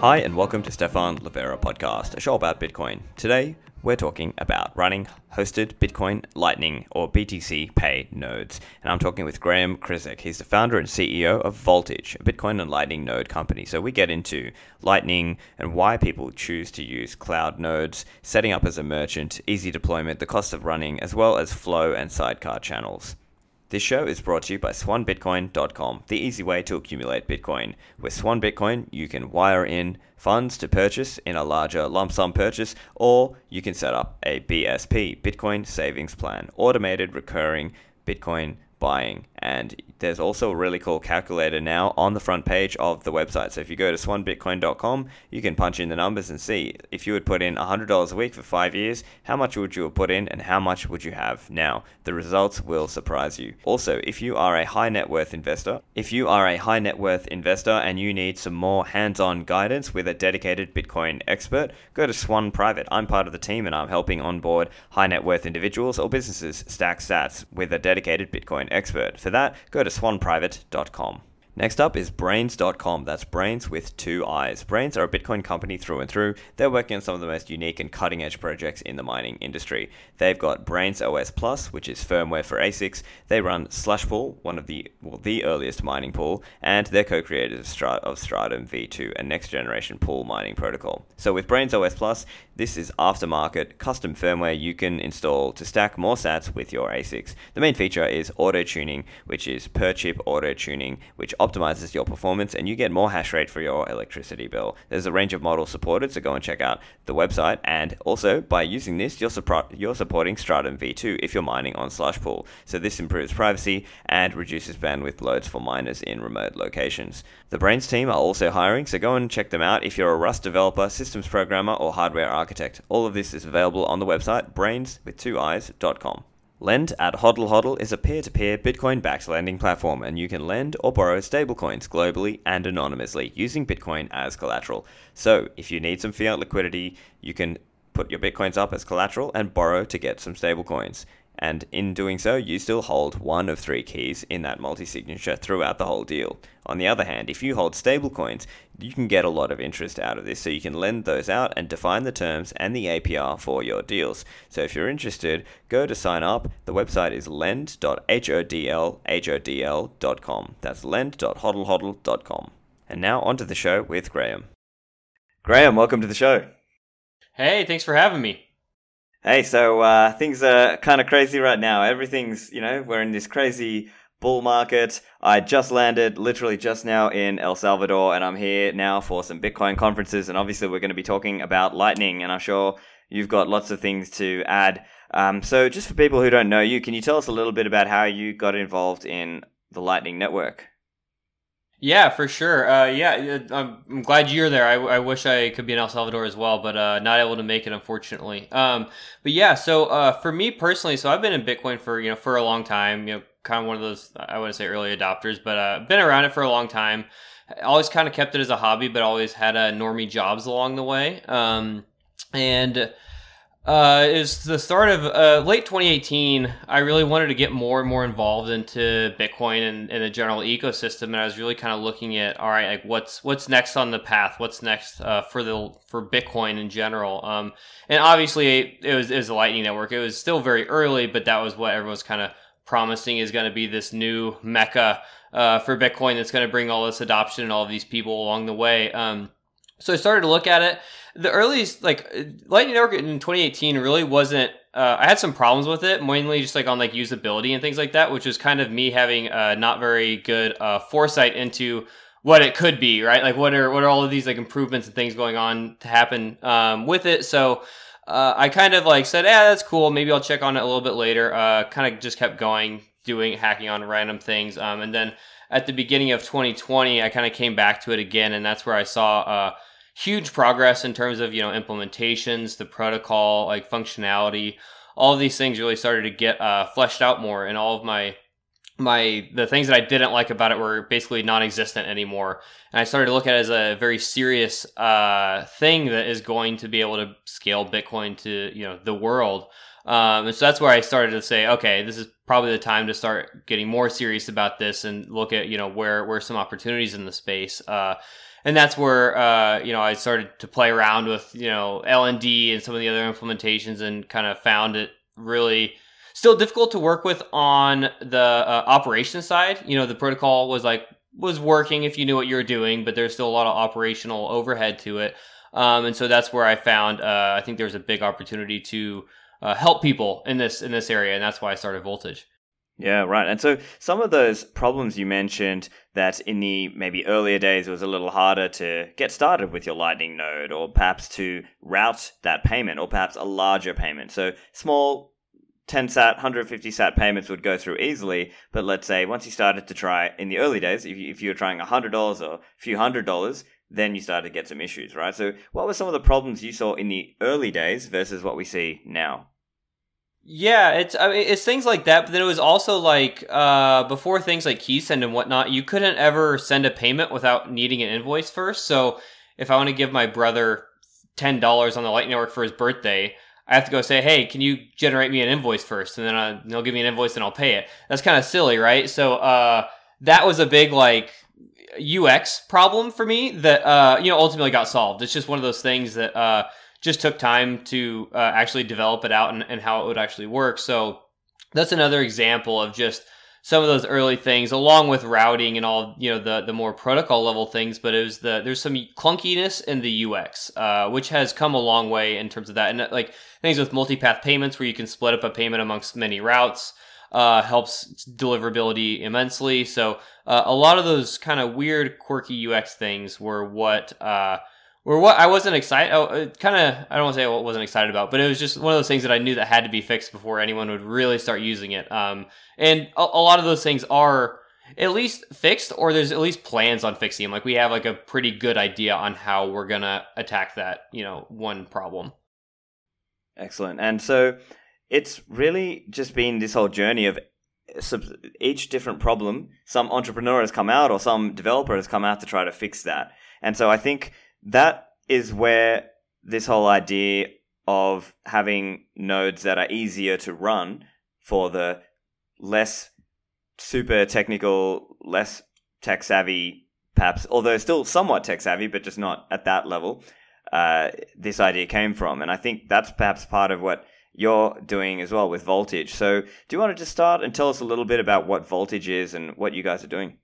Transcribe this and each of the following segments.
Hi, and welcome to Stephan Livera podcast, a show about Bitcoin. Today, we're talking about running hosted Bitcoin Lightning or BTC Pay nodes. And I'm talking with Graham Krizek. He's the founder and CEO of Voltage, a Bitcoin and Lightning node company. So we get into Lightning and why people choose to use cloud nodes, setting up as a merchant, easy deployment, the cost of running, as well as flow and sidecar channels. This show is brought to you by swanbitcoin.com, the easy way to accumulate Bitcoin. With Swan Bitcoin, you can wire in funds to purchase in a larger lump sum purchase, or you can set up a BSP, Bitcoin Savings Plan, automated recurring Bitcoin buying. And there's also a really cool calculator now on the front page of the website. So if you go to swanbitcoin.com, you can punch in the numbers and see if you would put in $100 a week for five years, how much would you have put in and how much would you have now? The results will surprise you. Also, if you are a high net worth investor, if you are a high net worth investor and you need some more hands on guidance with a dedicated Bitcoin expert, go to Swan Private. I'm part of the team and I'm helping onboard high net worth individuals or businesses stack sats with a dedicated Bitcoin expert. For that, go to swanprivate.com. Next up is Braiins.com. That's Braiins with two eyes. Braiins are a Bitcoin company through and through. They're working on some of the most unique and cutting edge projects in the mining industry. They've got Braiins OS Plus, which is firmware for ASICs. They run Slushpool, one of the well, the earliest mining pool, and they're co-creators of, Strat- of Stratum V2, a next generation pool mining protocol. So with Braiins OS Plus, this is aftermarket custom firmware you can install to stack more sats with your ASICs. The main feature is auto tuning, which is per chip auto tuning, which optimizes your performance and you get more hash rate for your electricity bill. There's a range of models supported, so go and check out the website. And also, by using this, you're, suppo- you're supporting Stratum V2 if you're mining on Slushpool. So this improves privacy and reduces bandwidth loads for miners in remote locations. The Braiins team are also hiring, so go and check them out if you're a Rust developer, systems programmer, or hardware architect. All of this is available on the website braiins with two eyes.com. Lend at Hodl Hodl is a peer to peer Bitcoin backed lending platform, and you can lend or borrow stablecoins globally and anonymously using Bitcoin as collateral. So, if you need some fiat liquidity, you can put your Bitcoins up as collateral and borrow to get some stablecoins. And in doing so, you still hold one of three keys in that multi signature throughout the whole deal. On the other hand, if you hold stablecoins, you can get a lot of interest out of this, so you can lend those out and define the terms and the APR for your deals. So if you're interested, go to sign up. The website is lend.hodlhodl.com. That's lend.hodlhodl.com. And now onto the show with Graham. Graham, welcome to the show. Hey, thanks for having me. Hey, so uh, things are kind of crazy right now. Everything's, you know, we're in this crazy bull market. I just landed literally just now in El Salvador, and I'm here now for some Bitcoin conferences. And obviously, we're going to be talking about Lightning, and I'm sure you've got lots of things to add. Um, so, just for people who don't know you, can you tell us a little bit about how you got involved in the Lightning Network? Yeah, for sure. Uh, yeah, I'm, glad you're there. I, I, wish I could be in El Salvador as well, but uh, not able to make it, unfortunately. Um, but yeah, so uh, for me personally, so I've been in Bitcoin for you know for a long time. You know, kind of one of those I wouldn't say early adopters, but uh, been around it for a long time. always kind of kept it as a hobby, but always had a uh, normie jobs along the way. Um, and uh, is the start of uh, late 2018. I really wanted to get more and more involved into Bitcoin and, and the general ecosystem, and I was really kind of looking at all right, like what's what's next on the path, what's next uh, for the for Bitcoin in general. Um, and obviously it was it was the Lightning Network. It was still very early, but that was what everyone was kind of promising is going to be this new mecca uh, for Bitcoin that's going to bring all this adoption and all of these people along the way. Um, so I started to look at it. The earliest, like Lightning Network in 2018, really wasn't. Uh, I had some problems with it, mainly just like on like usability and things like that, which was kind of me having uh, not very good uh, foresight into what it could be, right? Like what are what are all of these like improvements and things going on to happen um, with it? So uh, I kind of like said, yeah, that's cool. Maybe I'll check on it a little bit later. Uh, kind of just kept going, doing hacking on random things, um, and then at the beginning of 2020, I kind of came back to it again, and that's where I saw uh, huge progress in terms of you know implementations, the protocol, like functionality. All of these things really started to get uh, fleshed out more, and all of my my the things that I didn't like about it were basically non-existent anymore. And I started to look at it as a very serious uh, thing that is going to be able to scale Bitcoin to you know the world. Um, and so that's where I started to say, okay, this is probably the time to start getting more serious about this and look at you know where where some opportunities in the space. Uh, and that's where uh, you know I started to play around with you know LND and some of the other implementations, and kind of found it really still difficult to work with on the uh, operation side. You know, the protocol was like was working if you knew what you were doing, but there's still a lot of operational overhead to it. Um, and so that's where I found uh, I think there's a big opportunity to uh, help people in this in this area, and that's why I started Voltage. Yeah, right. And so some of those problems you mentioned that in the maybe earlier days it was a little harder to get started with your Lightning node, or perhaps to route that payment, or perhaps a larger payment. So small 10 sat, 150 sat payments would go through easily. But let's say once you started to try in the early days, if you, if you were trying $100 or a few hundred dollars, then you started to get some issues, right? So what were some of the problems you saw in the early days versus what we see now? Yeah, it's I mean, it's things like that, but then it was also like uh, before things like KeySend and whatnot, you couldn't ever send a payment without needing an invoice first. So if I want to give my brother ten dollars on the Lightning Network for his birthday, I have to go say, hey, can you generate me an invoice first? And then uh, they'll give me an invoice and I'll pay it. That's kind of silly, right? So uh, that was a big like UX problem for me that uh, you know ultimately got solved. It's just one of those things that uh, just took time to uh, actually develop it out and, and how it would actually work. So that's another example of just some of those early things along with routing and all you know the the more protocol level things. But it was the there's some clunkiness in the ux uh, which has come a long way in terms of that. And like things with multipath payments where you can split up a payment amongst many routes uh, helps deliverability immensely. So uh, a lot of those kind of weird quirky ux things were what were what I wasn't excited. Oh, kind of. I don't want to say I wasn't excited about, but it was just one of those things that I knew that had to be fixed before anyone would really start using it. Um, and a, a lot of those things are at least fixed, or there's at least plans on fixing them. Like we have like a pretty good idea on how we're gonna attack that. You know, one problem. Excellent. And so it's really just been this whole journey of each different problem. Some entrepreneur has come out, or some developer has come out to try to fix that. And so I think that is where this whole idea of having nodes that are easier to run for the less super technical, less tech savvy, perhaps, although still somewhat tech savvy, but just not at that level, uh, this idea came from. And I think that's perhaps part of what you're doing as well with Voltage. So, do you want to just start and tell us a little bit about what Voltage is and what you guys are doing?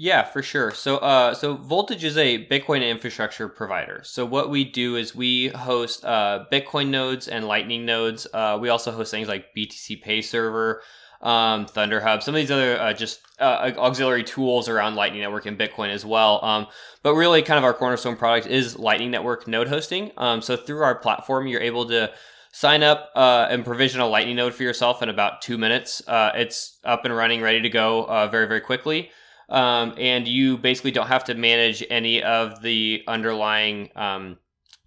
Yeah, for sure. So, uh, so Voltage is a Bitcoin infrastructure provider. So, what we do is we host uh, Bitcoin nodes and Lightning nodes. Uh, we also host things like BTC Pay Server, um, Thunder Hub, some of these other uh, just uh, auxiliary tools around Lightning Network and Bitcoin as well. Um, but really, kind of our cornerstone product is Lightning Network node hosting. Um, so, through our platform, you're able to sign up uh, and provision a Lightning node for yourself in about two minutes. Uh, it's up and running, ready to go uh, very, very quickly um, and you basically don't have to manage any of the underlying um,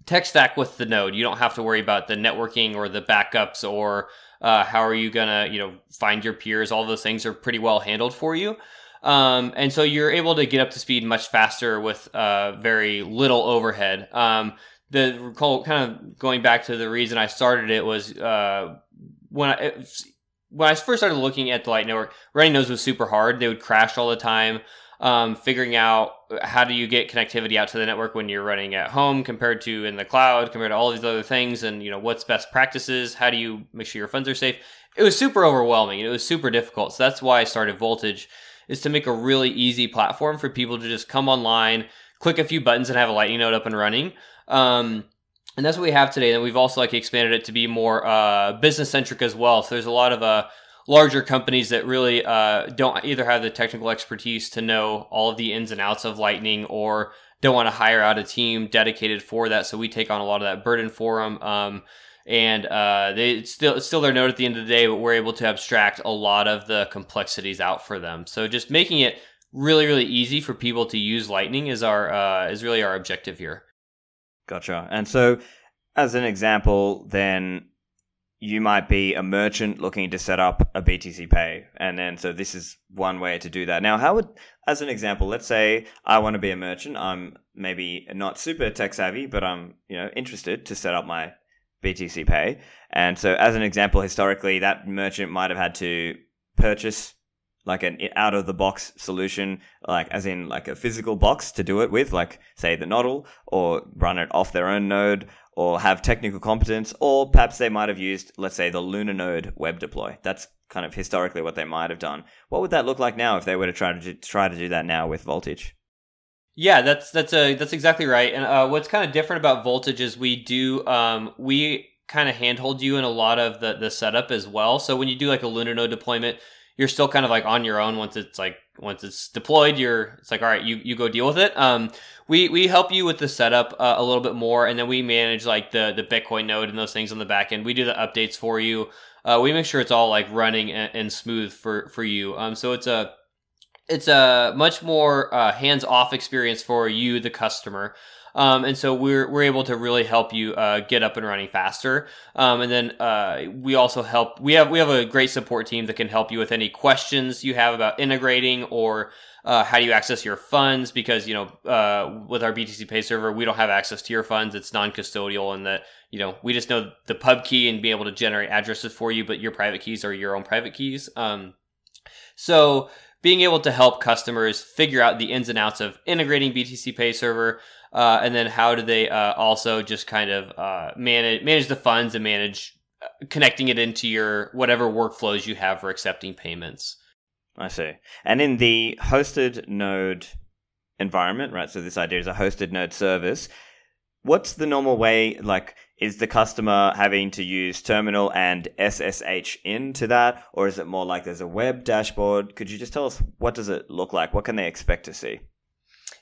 tech stack with the node. You don't have to worry about the networking or the backups or uh, how are you gonna you know find your peers. All those things are pretty well handled for you. Um, and so you're able to get up to speed much faster with uh, very little overhead. Um, the kind of going back to the reason I started it was uh, when I, when I first started looking at the Light Network, running those was super hard. They would crash all the time. Um, figuring out how do you get connectivity out to the network when you're running at home compared to in the cloud, compared to all these other things, and you know what's best practices. How do you make sure your funds are safe? It was super overwhelming. It was super difficult. So that's why I started Voltage, is to make a really easy platform for people to just come online, click a few buttons, and have a Lightning node up and running. Um, and that's what we have today. And we've also like expanded it to be more uh, business centric as well. So there's a lot of uh, larger companies that really uh, don't either have the technical expertise to know all of the ins and outs of Lightning or don't want to hire out a team dedicated for that. So we take on a lot of that burden for them. Um, and uh, they it's still still their note at the end of the day, but we're able to abstract a lot of the complexities out for them. So just making it really really easy for people to use Lightning is our uh, is really our objective here. Gotcha. And so, as an example, then you might be a merchant looking to set up a BTC Pay, and then so this is one way to do that. Now, how would, as an example, let's say I want to be a merchant. I'm maybe not super tech savvy, but I'm you know interested to set up my BTC Pay. And so, as an example, historically, that merchant might have had to purchase like an out of the box solution, like as in like a physical box to do it with, like say the Nodl, or run it off their own node, or have technical competence, or perhaps they might have used, let's say, the LunaNode web deploy. That's kind of historically what they might have done. What would that look like now if they were to try to do, try to do that now with Voltage? Yeah, that's that's a that's exactly right. And uh, what's kind of different about Voltage is we do um, we kind of handhold you in a lot of the the setup as well. So when you do like a LunaNode deployment, you're still kind of like on your own once it's like once it's deployed you're it's like all right you you go deal with it. Um we we help you with the setup uh, a little bit more and then we manage like the the bitcoin node and those things on the back end. We do the updates for you. Uh, we make sure it's all like running and, and smooth for for you. Um so it's a it's a much more uh, hands off experience for you the customer um, and so we're we're able to really help you uh, get up and running faster. Um, and then uh, we also help. We have we have a great support team that can help you with any questions you have about integrating or uh, how do you access your funds? Because you know, uh, with our BTC Pay server, we don't have access to your funds. It's non-custodial, and that you know we just know the pub key and be able to generate addresses for you, but your private keys are your own private keys. Um, so being able to help customers figure out the ins and outs of integrating BTC Pay server, uh, and then how do they uh, also just kind of uh, manage manage the funds and manage uh, connecting it into your whatever workflows you have for accepting payments. I see. And in the hosted node environment, right? So this idea is a hosted node service. What's the normal way? Like, is the customer having to use terminal and SSH into that, or is it more like there's a web dashboard? Could you just tell us what does it look like? What can they expect to see?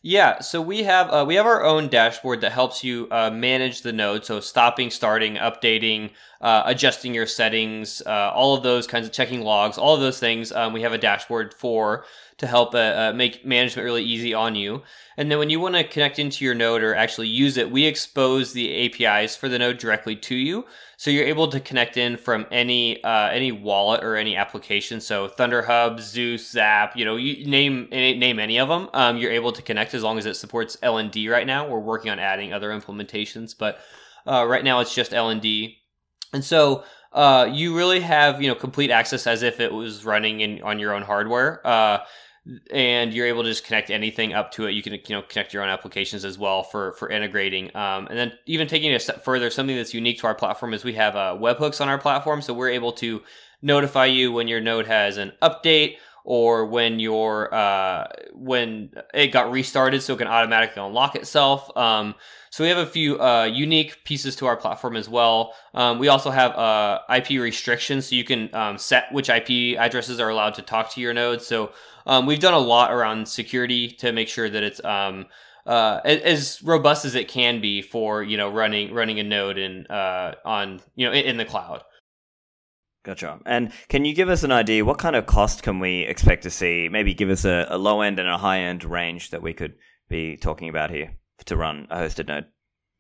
Yeah, so we have uh, we have our own dashboard that helps you uh, manage the node. So stopping, starting, updating, uh, adjusting your settings, uh, all of those kinds of checking logs, all of those things. Um, we have a dashboard for to help uh, uh, make management really easy on you. And then when you want to connect into your node or actually use it, we expose the APIs for the node directly to you. So you're able to connect in from any uh, any wallet or any application. So ThunderHub, Zeus, Zap, you know, you name name any of them. Um, you're able to connect as long as it supports LND. Right now, we're working on adding other implementations, but uh, right now it's just LND. And so uh, you really have you know complete access as if it was running in on your own hardware. And you're able to just connect anything up to it. You can you know connect your own applications as well for for integrating. Um, and then even taking it a step further, something that's unique to our platform is we have uh, webhooks on our platform, so we're able to notify you when your node has an update or when your uh, when it got restarted, so it can automatically unlock itself. Um, so we have a few uh, unique pieces to our platform as well. Um, we also have uh, IP restrictions, so you can um, set which IP addresses are allowed to talk to your node. So um, we've done a lot around security to make sure that it's um, uh, as robust as it can be for you know running running a node in uh, on you know in, in the cloud. Gotcha. And can you give us an idea? What kind of cost can we expect to see? Maybe give us a, a low end and a high end range that we could be talking about here to run a hosted node.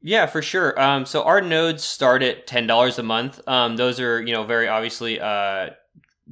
Yeah, for sure. Um, so our nodes start at ten dollars a month. Um, those are you know very obviously uh,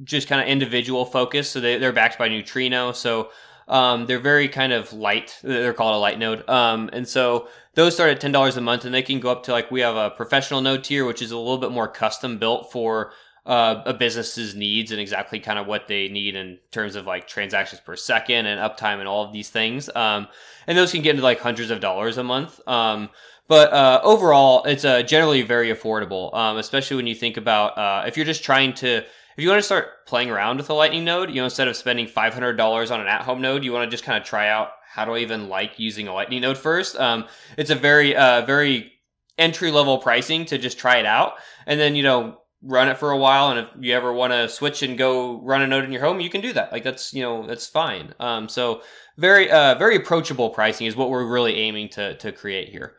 just kind of individual focus. So they, they're backed by Neutrino. So um, they're very kind of light. They're called a light node. Um, and so those start at ten dollars a month, and they can go up to like we have a professional node tier, which is a little bit more custom built for uh, a business's needs and exactly kind of what they need in terms of like transactions per second and uptime and all of these things. Um, and those can get into like hundreds of dollars a month. Um, but uh, overall, it's uh, generally very affordable, um, especially when you think about uh, if you're just trying to if you want to start playing around with a Lightning node, you know, instead of spending $500 on an at home node, you want to just kind of try out how do I even like using a Lightning node first. Um, it's a very, uh, very entry level pricing to just try it out. And then, you know, run it for a while. And if you ever want to switch and go run a node in your home, you can do that. Like that's, you know, that's fine. Um, so very, uh, very approachable pricing is what we're really aiming to, to create here.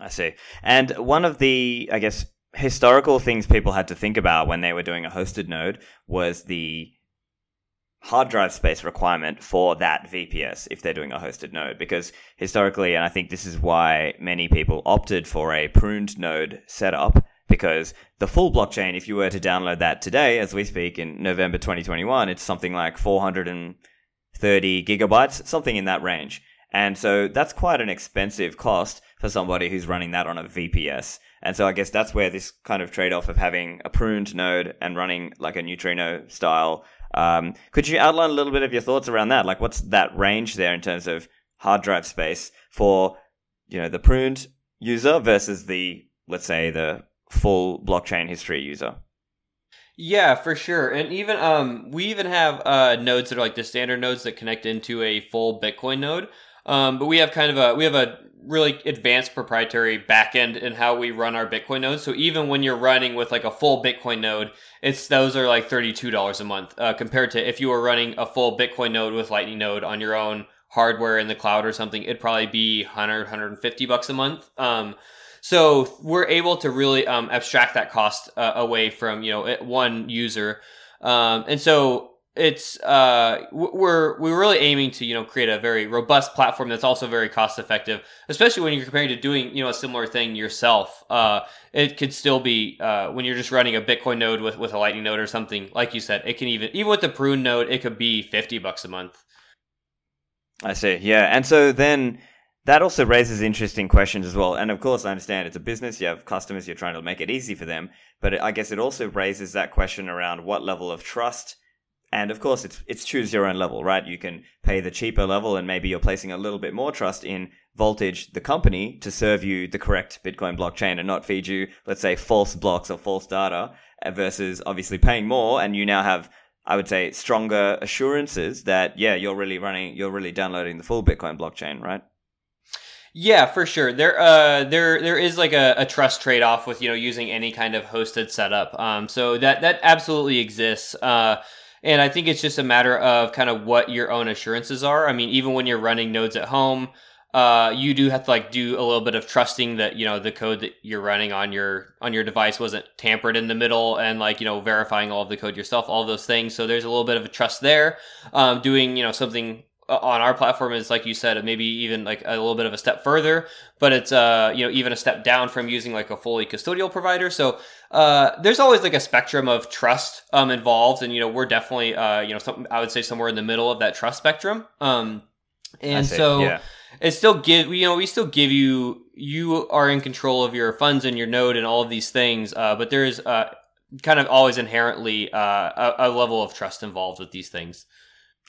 I see. And one of the, I guess, historical things people had to think about when they were doing a hosted node was the hard drive space requirement for that VPS if they're doing a hosted node. Because historically, and I think this is why many people opted for a pruned node setup, because the full blockchain, if you were to download that today, as we speak in November 2021, it's something like 430 gigabytes, something in that range. And so that's quite an expensive cost for somebody who's running that on a VPS. And so I guess that's where this kind of trade off of having a pruned node and running like a neutrino style. Um, could you outline a little bit of your thoughts around that? Like, what's that range there in terms of hard drive space for you know the pruned user versus the let's say the full blockchain history user? Yeah, for sure. And even um we even have uh nodes that are like the standard nodes that connect into a full Bitcoin node. Um but we have kind of a we have a really advanced proprietary backend in how we run our Bitcoin nodes. So even when you're running with like a full Bitcoin node, it's those are like $32 a month uh, compared to if you were running a full Bitcoin node with Lightning node on your own hardware in the cloud or something, it'd probably be 100, 150 bucks a month. Um, so we're able to really um, abstract that cost uh, away from you know one user, um, and so it's uh, we're we're really aiming to you know create a very robust platform that's also very cost effective, especially when you're comparing to doing you know a similar thing yourself. Uh, it could still be uh, when you're just running a Bitcoin node with with a Lightning node or something like you said. It can even even with the Prune node, it could be fifty bucks a month. I see. Yeah, and so then that also raises interesting questions as well. And of course, I understand it's a business. You have customers. You're trying to make it easy for them. But I guess it also raises that question around what level of trust. And of course, it's it's choose your own level, right? You can pay the cheaper level, and maybe you're placing a little bit more trust in Voltage, the company, to serve you the correct Bitcoin blockchain and not feed you, let's say, false blocks or false data, uh, versus obviously paying more, and you now have I would say stronger assurances that yeah, you're really running, you're really downloading the full Bitcoin blockchain, right? Yeah, for sure. There, uh, there, there is like a, a trust trade off with you know using any kind of hosted setup. Um, so that that absolutely exists. Uh, and I think it's just a matter of kind of what your own assurances are. I mean, even when you're running nodes at home, uh, you do have to like do a little bit of trusting that you know the code that you're running on your on your device wasn't tampered in the middle, and like you know verifying all of the code yourself, all those things. So there's a little bit of a trust there. Um, doing you know something uh, on our platform is like you said maybe even like a little bit of a step further but it's uh you know even a step down from using like a fully custodial provider so uh there's always like a spectrum of trust um involved and you know we're definitely uh you know something i would say somewhere in the middle of that trust spectrum um and so yeah. it still give you know we still give you you are in control of your funds and your node and all of these things uh but there is uh kind of always inherently uh a, a level of trust involved with these things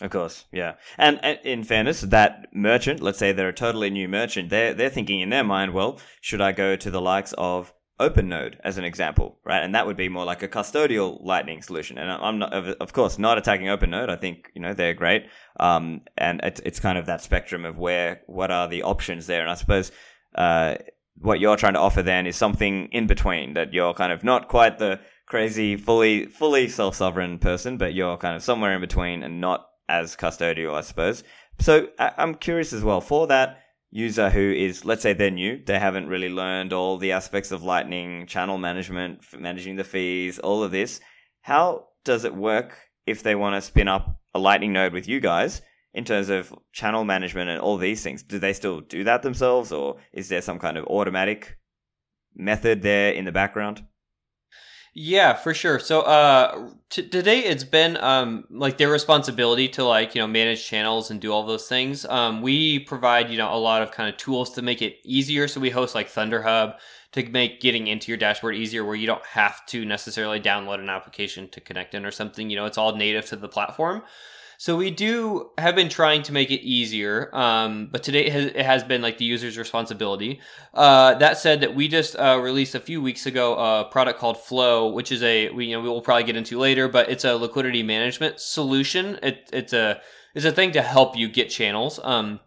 of course, yeah. And, and, in fairness, that merchant, let's say they're a totally new merchant, they're they're thinking in their mind, well, should I go to the likes of OpenNode as an example, right? And that would be more like a custodial Lightning solution. And I'm not, of course, not attacking OpenNode. I think you know they're great. Um, and it's it's kind of that spectrum of where what are the options there. And I suppose uh, what you're trying to offer then is something in between that you're kind of not quite the crazy fully fully self sovereign person, but you're kind of somewhere in between and not as custodial, I suppose. So I'm curious as well for that user who is, let's say they're new, they haven't really learned all the aspects of Lightning, channel management, managing the fees, all of this. How does it work if they want to spin up a Lightning node with you guys in terms of channel management and all these things? Do they still do that themselves or is there some kind of automatic method there in the background? Yeah, for sure. So uh t- today it's been um like their responsibility to like, you know, manage channels and do all those things. Um we provide, you know, a lot of kind of tools to make it easier. So we host like Thunderhub to make getting into your dashboard easier where you don't have to necessarily download an application to connect in or something. You know, it's all native to the platform. So we do have been trying to make it easier, um, but today it has, it has, been like the user's responsibility. Uh, that said, that we just uh, released a few weeks ago a product called Flow, which is a we you know we will probably get into later, but it's a liquidity management solution. It, it's a it's a thing to help you get channels. Um,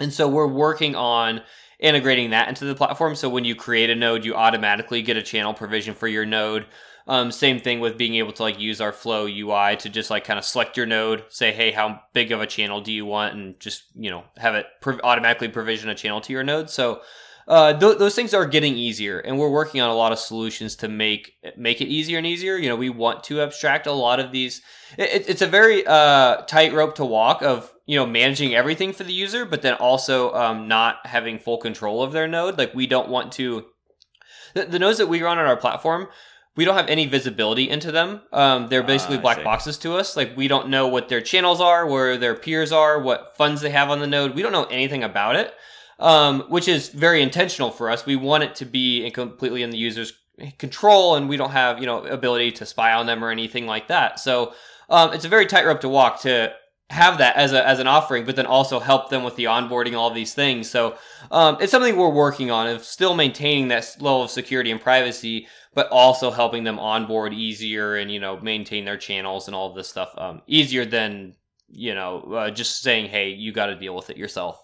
and so we're working on integrating that into the platform. So when you create a node, you automatically get a channel provision for your node. Um, same thing with being able to like use our flow UI to just like kind of select your node, say, hey, how big of a channel do you want, and just you know have it pro- automatically provision a channel to your node. So uh, th- those things are getting easier, and we're working on a lot of solutions to make make it easier and easier. You know, we want to abstract a lot of these. It, it's a very uh, tightrope to walk of you know managing everything for the user, but then also um, not having full control of their node. Like we don't want to. The, the nodes that we run on our platform, we don't have any visibility into them. Um, they're basically uh, black boxes to us. Like we don't know what their channels are, where their peers are, what funds they have on the node. We don't know anything about it. um, which is very intentional for us. We want it to be completely in the user's control, and we don't have you know ability to spy on them or anything like that. So um, it's a very tightrope to walk to have that as a as an offering, but then also help them with the onboarding, all these things. So um, it's something we're working on of still maintaining that level of security and privacy, but also helping them onboard easier and you know maintain their channels and all of this stuff um, easier than you know uh, just saying, hey, you got to deal with it yourself.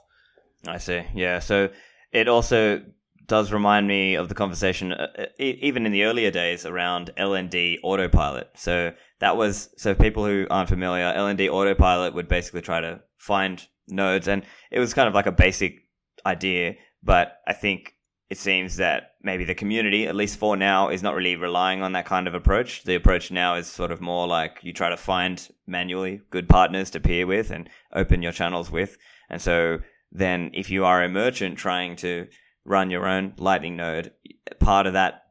I see. Yeah. So it also does remind me of the conversation, uh even in the earlier days, around LND autopilot. So that was so people who aren't familiar, LND autopilot would basically try to find nodes, and it was kind of like a basic idea. But I think it seems that maybe the community, at least for now, is not really relying on that kind of approach. The approach now is sort of more like you try to find manually good partners to peer with and open your channels with. And so then if you are a merchant trying to run your own Lightning node, part of that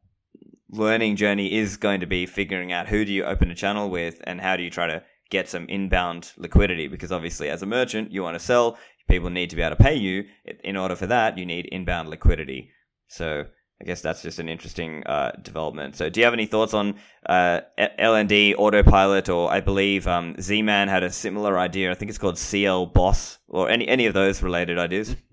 learning journey is going to be figuring out who do you open a channel with and how do you try to get some inbound liquidity. Because obviously as a merchant you want to sell people need to be able to pay you. In order for that you need inbound liquidity. So i guess that's just an interesting uh, development. So do you have any thoughts on uh, lnd autopilot? Or i believe um, z-man had a similar idea. I think it's called CLBOSS or any, any of those related ideas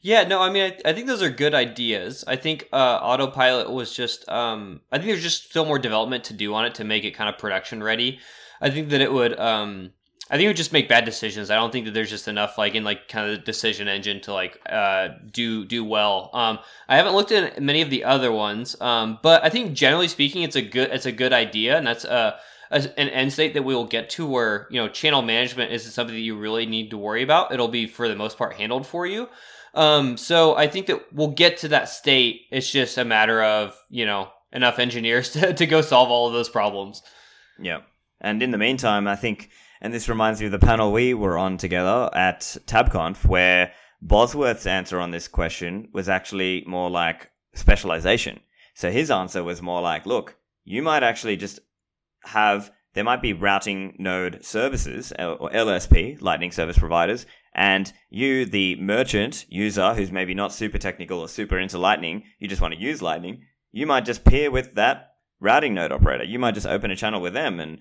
Yeah, no, I mean, I, I, think those are good ideas. I think uh, autopilot was just, um, I think there's just still more development to do on it to make it kind of production ready. I think that it would, um, I think it would just make bad decisions. I don't think that there's just enough like in like kind of the decision engine to like uh, do do well. Um, I haven't looked at many of the other ones, um, but I think generally speaking, it's a good it's a good idea, and that's uh, a, an end state that we will get to where you know channel management isn't something that you really need to worry about. It'll be for the most part handled for you. Um, so I think that we'll get to that state. It's just a matter of, you know, enough engineers to, to go solve all of those problems. Yeah. And in the meantime, I think, and this reminds me of the panel we were on together at TabConf, where Bosworth's answer on this question was actually more like specialization. So his answer was more like, look, you might actually just have, there might be routing node services or LSP, Lightning Service Providers, and you, the merchant user who's maybe not super technical or super into Lightning, you just want to use Lightning, you might just peer with that routing node operator. You might just open a channel with them and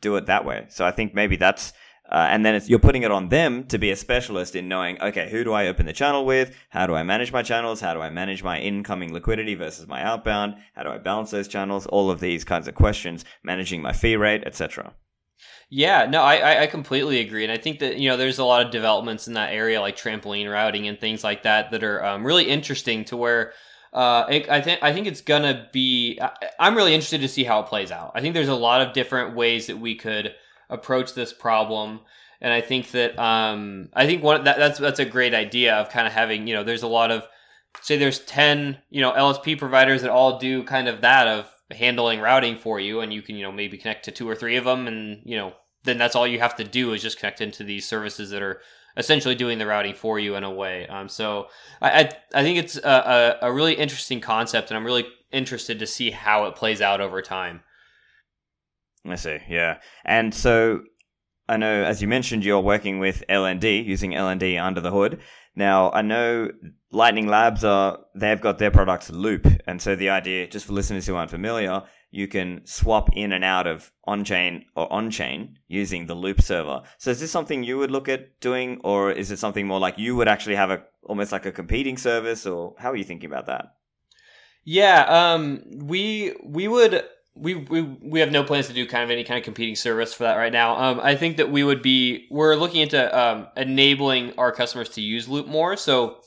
do it that way. So I think maybe that's uh, and then you're putting it on them to be a specialist in knowing, okay, who do I open the channel with? How do I manage my channels? How do I manage my incoming liquidity versus my outbound? How do I balance those channels? All of these kinds of questions, managing my fee rate, etc. Yeah, no, I, I completely agree, and I think that you know there's a lot of developments in that area, like trampoline routing and things like that, that are um, really interesting. To where uh, I think I think it's gonna be. I, I'm really interested to see how it plays out. I think there's a lot of different ways that we could approach this problem, and I think that um, I think one that, that's that's a great idea of kind of having you know there's a lot of say there's ten you know LSP providers that all do kind of that of handling routing for you and you can you know maybe connect to two or three of them and you know then that's all you have to do is just connect into these services that are essentially doing the routing for you in a way. Um, so I, I, I think it's a, a, a really interesting concept and i'm really interested to see how it plays out over time. I see yeah. And so i know as you mentioned you're working with lnd using lnd under the hood. Now i know Lightning Labs are they've got their products Loop, and so the idea, just for listeners who aren't familiar, you can swap in and out of on chain or on chain using the Loop server. So is this something you would look at doing, or is it something more like you would actually have a almost like a competing service, or how are you thinking about that? Yeah, um, we we would we, we we have no plans to do kind of any kind of competing service for that right now. Um, I think that we would be we're looking into um, enabling our customers to use Loop more. So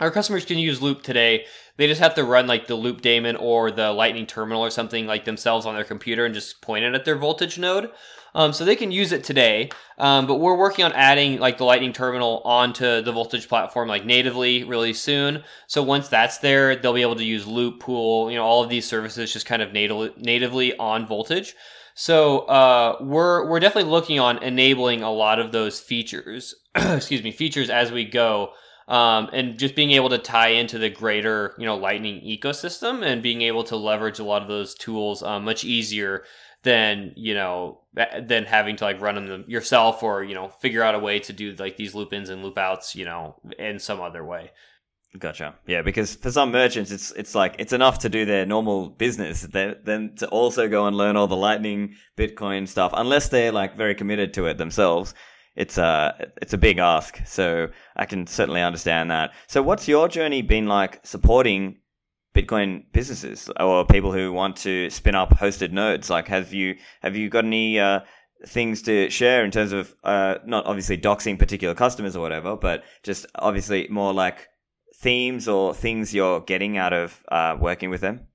our customers can use Loop today. They just have to run like the Loop daemon or the Lightning terminal or something like themselves on their computer and just point it at their voltage node. Um, so they can use it today, um, but we're working on adding like the Lightning terminal onto the Voltage platform like natively really soon. So once that's there, they'll be able to use Loop Pool, you know, all of these services just kind of native, natively on Voltage. So uh, we're we're definitely looking on enabling a lot of those features, excuse me, features as we go um, and just being able to tie into the greater you know lightning ecosystem and being able to leverage a lot of those tools um, much easier than you know than having to like run them yourself or you know figure out a way to do like these loop ins and loop outs you know in some other way Gotcha. Yeah, because for some merchants, it's it's like it's enough to do their normal business, then to also go and learn all the Lightning, Bitcoin stuff, unless they're like very committed to it themselves. It's a it's a big ask, so I can certainly understand that. So, what's your journey been like supporting Bitcoin businesses or people who want to spin up hosted nodes? Like, have you have you got any uh, things to share in terms of uh, not obviously doxing particular customers or whatever, but just obviously more like themes or things you're getting out of uh, working with them?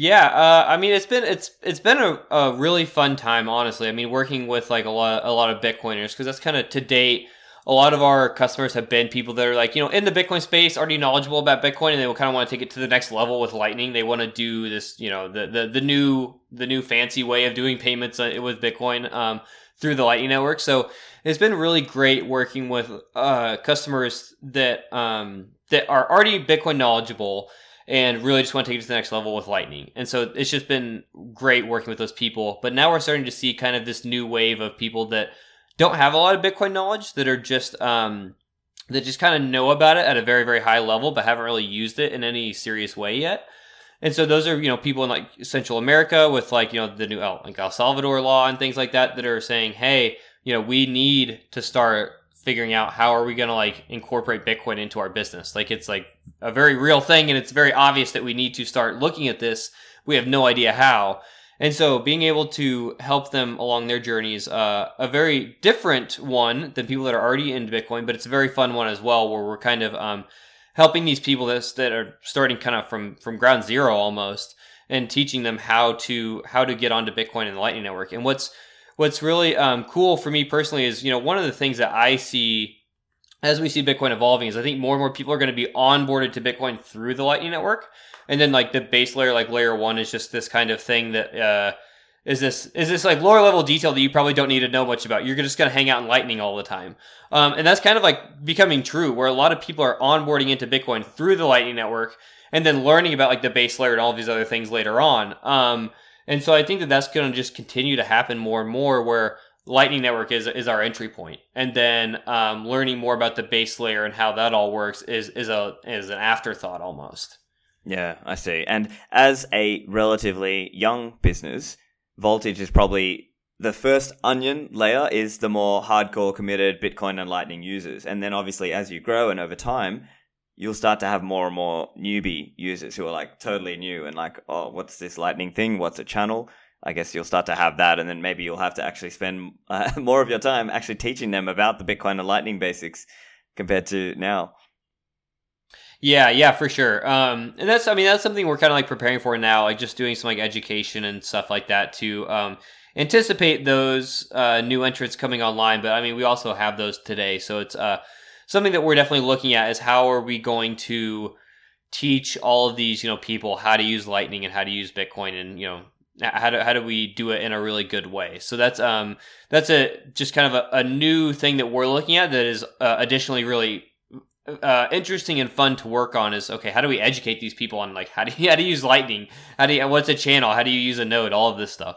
Yeah, uh, I mean it's been it's it's been a, a really fun time, honestly. I mean, working with like a lot a lot of Bitcoiners because that's kind of to date. A lot of our customers have been people that are like you know in the Bitcoin space, already knowledgeable about Bitcoin, and they will kind of want to take it to the next level with Lightning. They want to do this, you know, the the the new the new fancy way of doing payments uh, with Bitcoin um, through the Lightning Network. So it's been really great working with uh, customers that um, that are already Bitcoin knowledgeable and really just want to take it to the next level with Lightning. And so it's just been great working with those people. But now we're starting to see kind of this new wave of people that don't have a lot of Bitcoin knowledge that are just um, that just kind of know about it at a very very high level, but haven't really used it in any serious way yet. And so those are you know people in like Central America with like you know the new like El Salvador law and things like that that are saying, hey, you know we need to start figuring out how are we going to like incorporate bitcoin into our business. Like it's like a very real thing and it's very obvious that we need to start looking at this. We have no idea how. And so being able to help them along their journeys uh, a very different one than people that are already into bitcoin but it's a very fun one as well where we're kind of um, helping these people that, that are starting kind of from from ground zero almost and teaching them how to how to get onto bitcoin and the lightning network. And what's what's really um, cool for me personally is you know one of the things that I see as we see Bitcoin evolving is I think more and more people are going to be onboarded to Bitcoin through the Lightning Network, and then like the base layer, like layer one, is just this kind of thing that uh, is this is this like lower level detail that you probably don't need to know much about. You're just going to hang out in Lightning all the time, um, and that's kind of like becoming true, where a lot of people are onboarding into Bitcoin through the Lightning Network, and then learning about like the base layer and all these other things later on. Um, and so I think that that's going to just continue to happen more and more where Lightning Network is is our entry point, and then um, learning more about the base layer and how that all works is is a is an afterthought almost. Yeah, I see. And as a relatively young business, Voltage is probably the first onion layer is the more hardcore committed Bitcoin and Lightning users, and then obviously as you grow and over time, you'll start to have more and more newbie users who are like totally new and like, oh, what's this lightning thing? What's a channel? I guess you'll start to have that, and then maybe you'll have to actually spend uh, more of your time actually teaching them about the Bitcoin and Lightning basics compared to now. Yeah, yeah, for sure. Um, and that's, I mean, that's something we're kind of like preparing for now, like just doing some like education and stuff like that to um, anticipate those uh, new entrants coming online. But I mean, we also have those today, so it's uh, something that we're definitely looking at is how are we going to teach all of these you know people how to use lightning and how to use bitcoin and you know how do, how do we do it in a really good way? So that's um that's a just kind of a, a new thing that we're looking at that is uh, additionally really uh, interesting and fun to work on is okay how do we educate these people on like how do you how to use lightning? How do you what's a channel? How do you use a node? All of this stuff.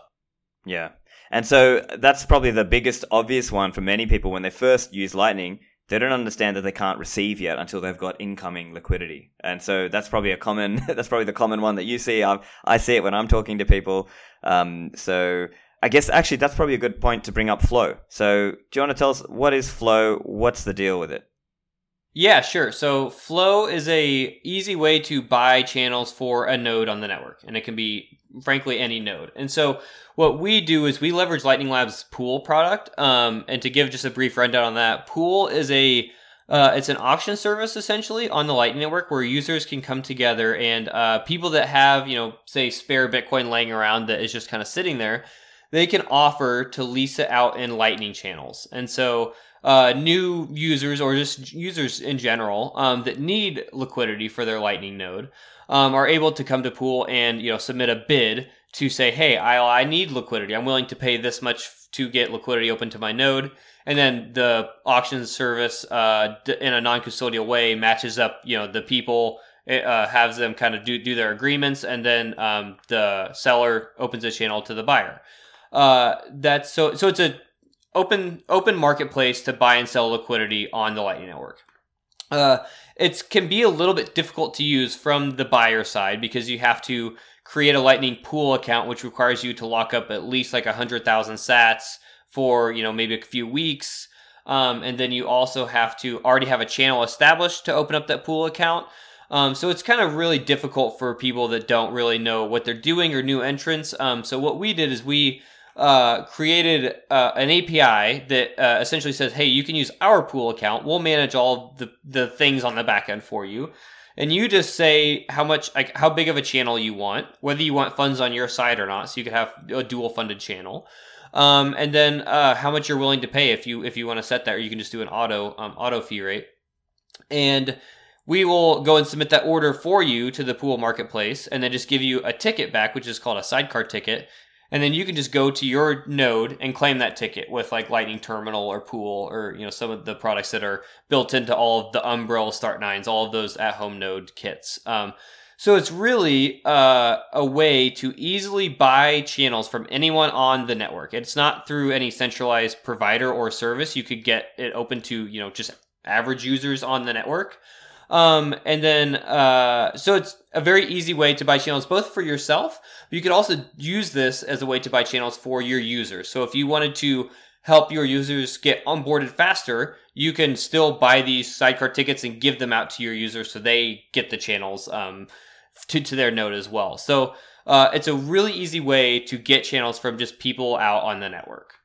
Yeah. And so that's probably the biggest obvious one for many people when they first use lightning they don't understand that they can't receive yet until they've got incoming liquidity. And so that's probably a common, that's probably the common one that you see. I, I see it when I'm talking to people. Um, so I guess actually that's probably a good point to bring up flow. So do you want to tell us what is flow? What's the deal with it? Yeah, sure. So Flow is a easy way to buy channels for a node on the network, and it can be frankly any node. And so what we do is we leverage Lightning Labs Pool product. Um, and to give just a brief rundown on that, Pool is a uh, it's an auction service essentially on the Lightning Network where users can come together and uh, people that have you know say spare Bitcoin laying around that is just kind of sitting there, they can offer to lease it out in Lightning channels. And so uh, new users or just users in general um, that need liquidity for their Lightning node um, are able to come to Pool and you know submit a bid to say, hey, I, I need liquidity. I'm willing to pay this much to get liquidity open to my node. And then the auction service, uh, in a non-custodial way, matches up. You know, the people it, uh, has them kind of do do their agreements, and then um, the seller opens a channel to the buyer. Uh, that's so so it's a open open marketplace to buy and sell liquidity on the Lightning Network. uh, it can be a little bit difficult to use from the buyer side because you have to create a Lightning pool account, which requires you to lock up at least like a hundred thousand Sats for you know maybe a few weeks. Um, and then you also have to already have a channel established to open up that pool account. Um, so it's kind of really difficult for people that don't really know what they're doing or new entrants. Um, so what we did is we uh, created uh, an API that uh, essentially says, "Hey, you can use our pool account. We'll manage all the the things on the back end for you." And you just say how much, like how big of a channel you want, whether you want funds on your side or not. So you could have a dual funded channel, um, and then uh, how much you're willing to pay if you if you want to set that, or you can just do an auto um, auto fee rate. And we will go and submit that order for you to the pool marketplace and then just give you a ticket back, which is called a sidecar ticket. And then you can just go to your node and claim that ticket with like Lightning Terminal or Pool or you know some of the products that are built into all of the Umbrel Start9s, all of those at home node kits. Um, so it's really uh, a way to easily buy channels from anyone on the network. It's not through any centralized provider or service. You could get it open to you know just average users on the network. Um, and then, uh, so it's a very easy way to buy channels both for yourself, you could also use this as a way to buy channels for your users. So if you wanted to help your users get onboarded faster, you can still buy these sidecar tickets and give them out to your users so they get the channels um, to, to their node as well. So uh, it's a really easy way to get channels from just people out on the network.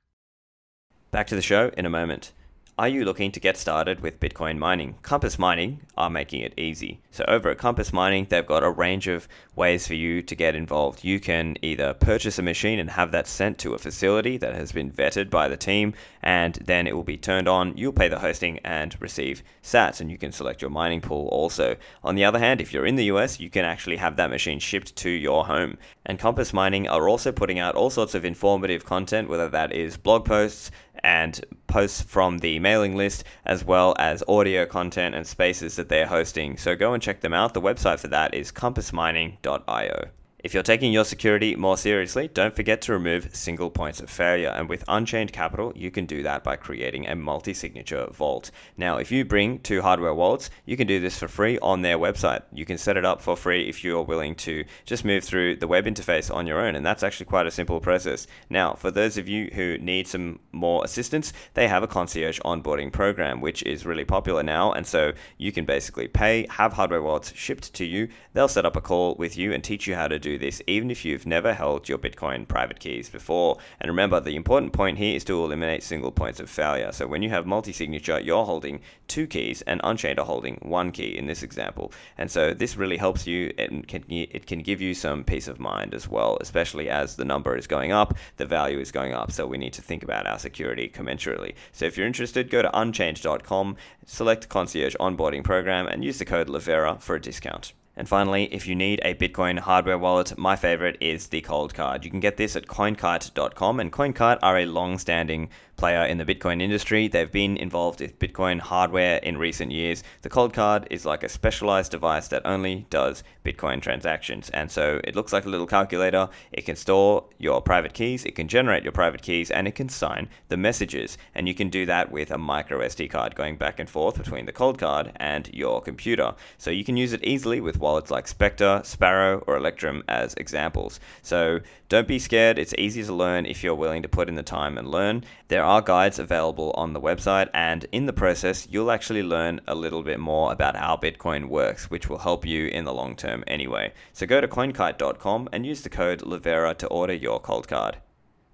Back to the show in a moment. Are you looking to get started with Bitcoin mining? Compass Mining are making it easy. So, over at Compass Mining, they've got a range of ways for you to get involved. You can either purchase a machine and have that sent to a facility that has been vetted by the team, and then it will be turned on. You'll pay the hosting and receive sats, and you can select your mining pool also. On the other hand, if you're in the US, you can actually have that machine shipped to your home. And Compass Mining are also putting out all sorts of informative content, whether that is blog posts, and posts from the mailing list, as well as audio content and spaces that they're hosting. So go and check them out. The website for that is compassmining.io. If you're taking your security more seriously, don't forget to remove single points of failure. And with Unchained Capital, you can do that by creating a multi signature vault. Now, if you bring two hardware wallets, you can do this for free on their website. You can set it up for free if you're willing to just move through the web interface on your own. And that's actually quite a simple process. Now, for those of you who need some more assistance, they have a concierge onboarding program, which is really popular now. And so you can basically pay, have hardware wallets shipped to you. They'll set up a call with you and teach you how to do this even if you've never held your Bitcoin private keys before. And remember, the important point here is to eliminate single points of failure. So when you have multi signature, you're holding two keys, and Unchained are holding one key in this example. And so this really helps you and can, it can give you some peace of mind as well, especially as the number is going up, the value is going up. So we need to think about our security commensurately. So if you're interested, go to unchained.com, select Concierge Onboarding Program, and use the code Livera for a discount. And finally, if you need a Bitcoin hardware wallet, my favorite is the Coldcard. You can get this at coinkite.com, and Coinkite are a long standing player in the Bitcoin industry. They've been involved with Bitcoin hardware in recent years. The cold card is like a specialized device that only does Bitcoin transactions. And so it looks like a little calculator. It can store your private keys, it can generate your private keys, and it can sign the messages. And you can do that with a micro SD card going back and forth between the cold card and your computer. So you can use it easily with wallets like Specter, Sparrow, or Electrum as examples. So don't be scared. It's easy to learn if you're willing to put in the time and learn. There are guides available on the website, and in the process, you'll actually learn a little bit more about how Bitcoin works, which will help you in the long term anyway. So go to coinkite.com and use the code Livera to order your cold card.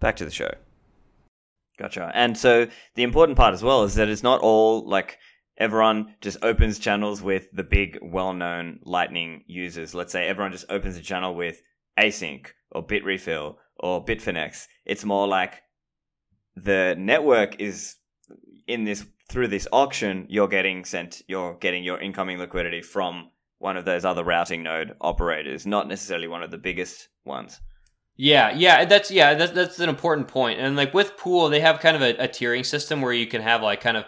Back to the show. Gotcha. And so the important part as well is that it's not all like everyone just opens channels with the big well known Lightning users. Let's say everyone just opens a channel with ACINQ or Bitrefill or Bitfinex. It's more like the network is in this through this auction. You're getting sent. You're getting your incoming liquidity from one of those other routing node operators, not necessarily one of the biggest ones. Yeah, yeah, that's yeah, that's that's an important point. And like with Pool, they have kind of a, a tiering system where you can have like kind of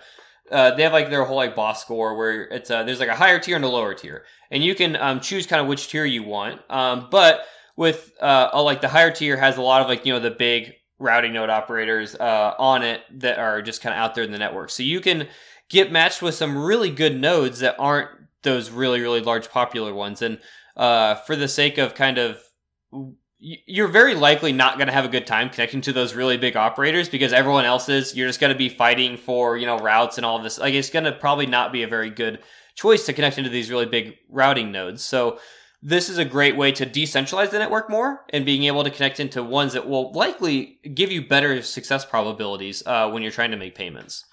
uh, they have like their whole like BOS score where it's uh, there's like a higher tier and a lower tier, and you can um, choose kind of which tier you want. Um, but with uh, like the higher tier has a lot of like you know the big routing node operators uh, on it that are just kind of out there in the network. So you can get matched with some really good nodes that aren't those really really large popular ones. And uh, for the sake of kind of you're very likely not going to have a good time connecting to those really big operators because everyone else is. You're just going to be fighting for you know routes and all this. Like it's going to probably not be a very good choice to connect into these really big routing nodes. So this is a great way to decentralize the network more and being able to connect into ones that will likely give you better success probabilities uh, when you're trying to make payments.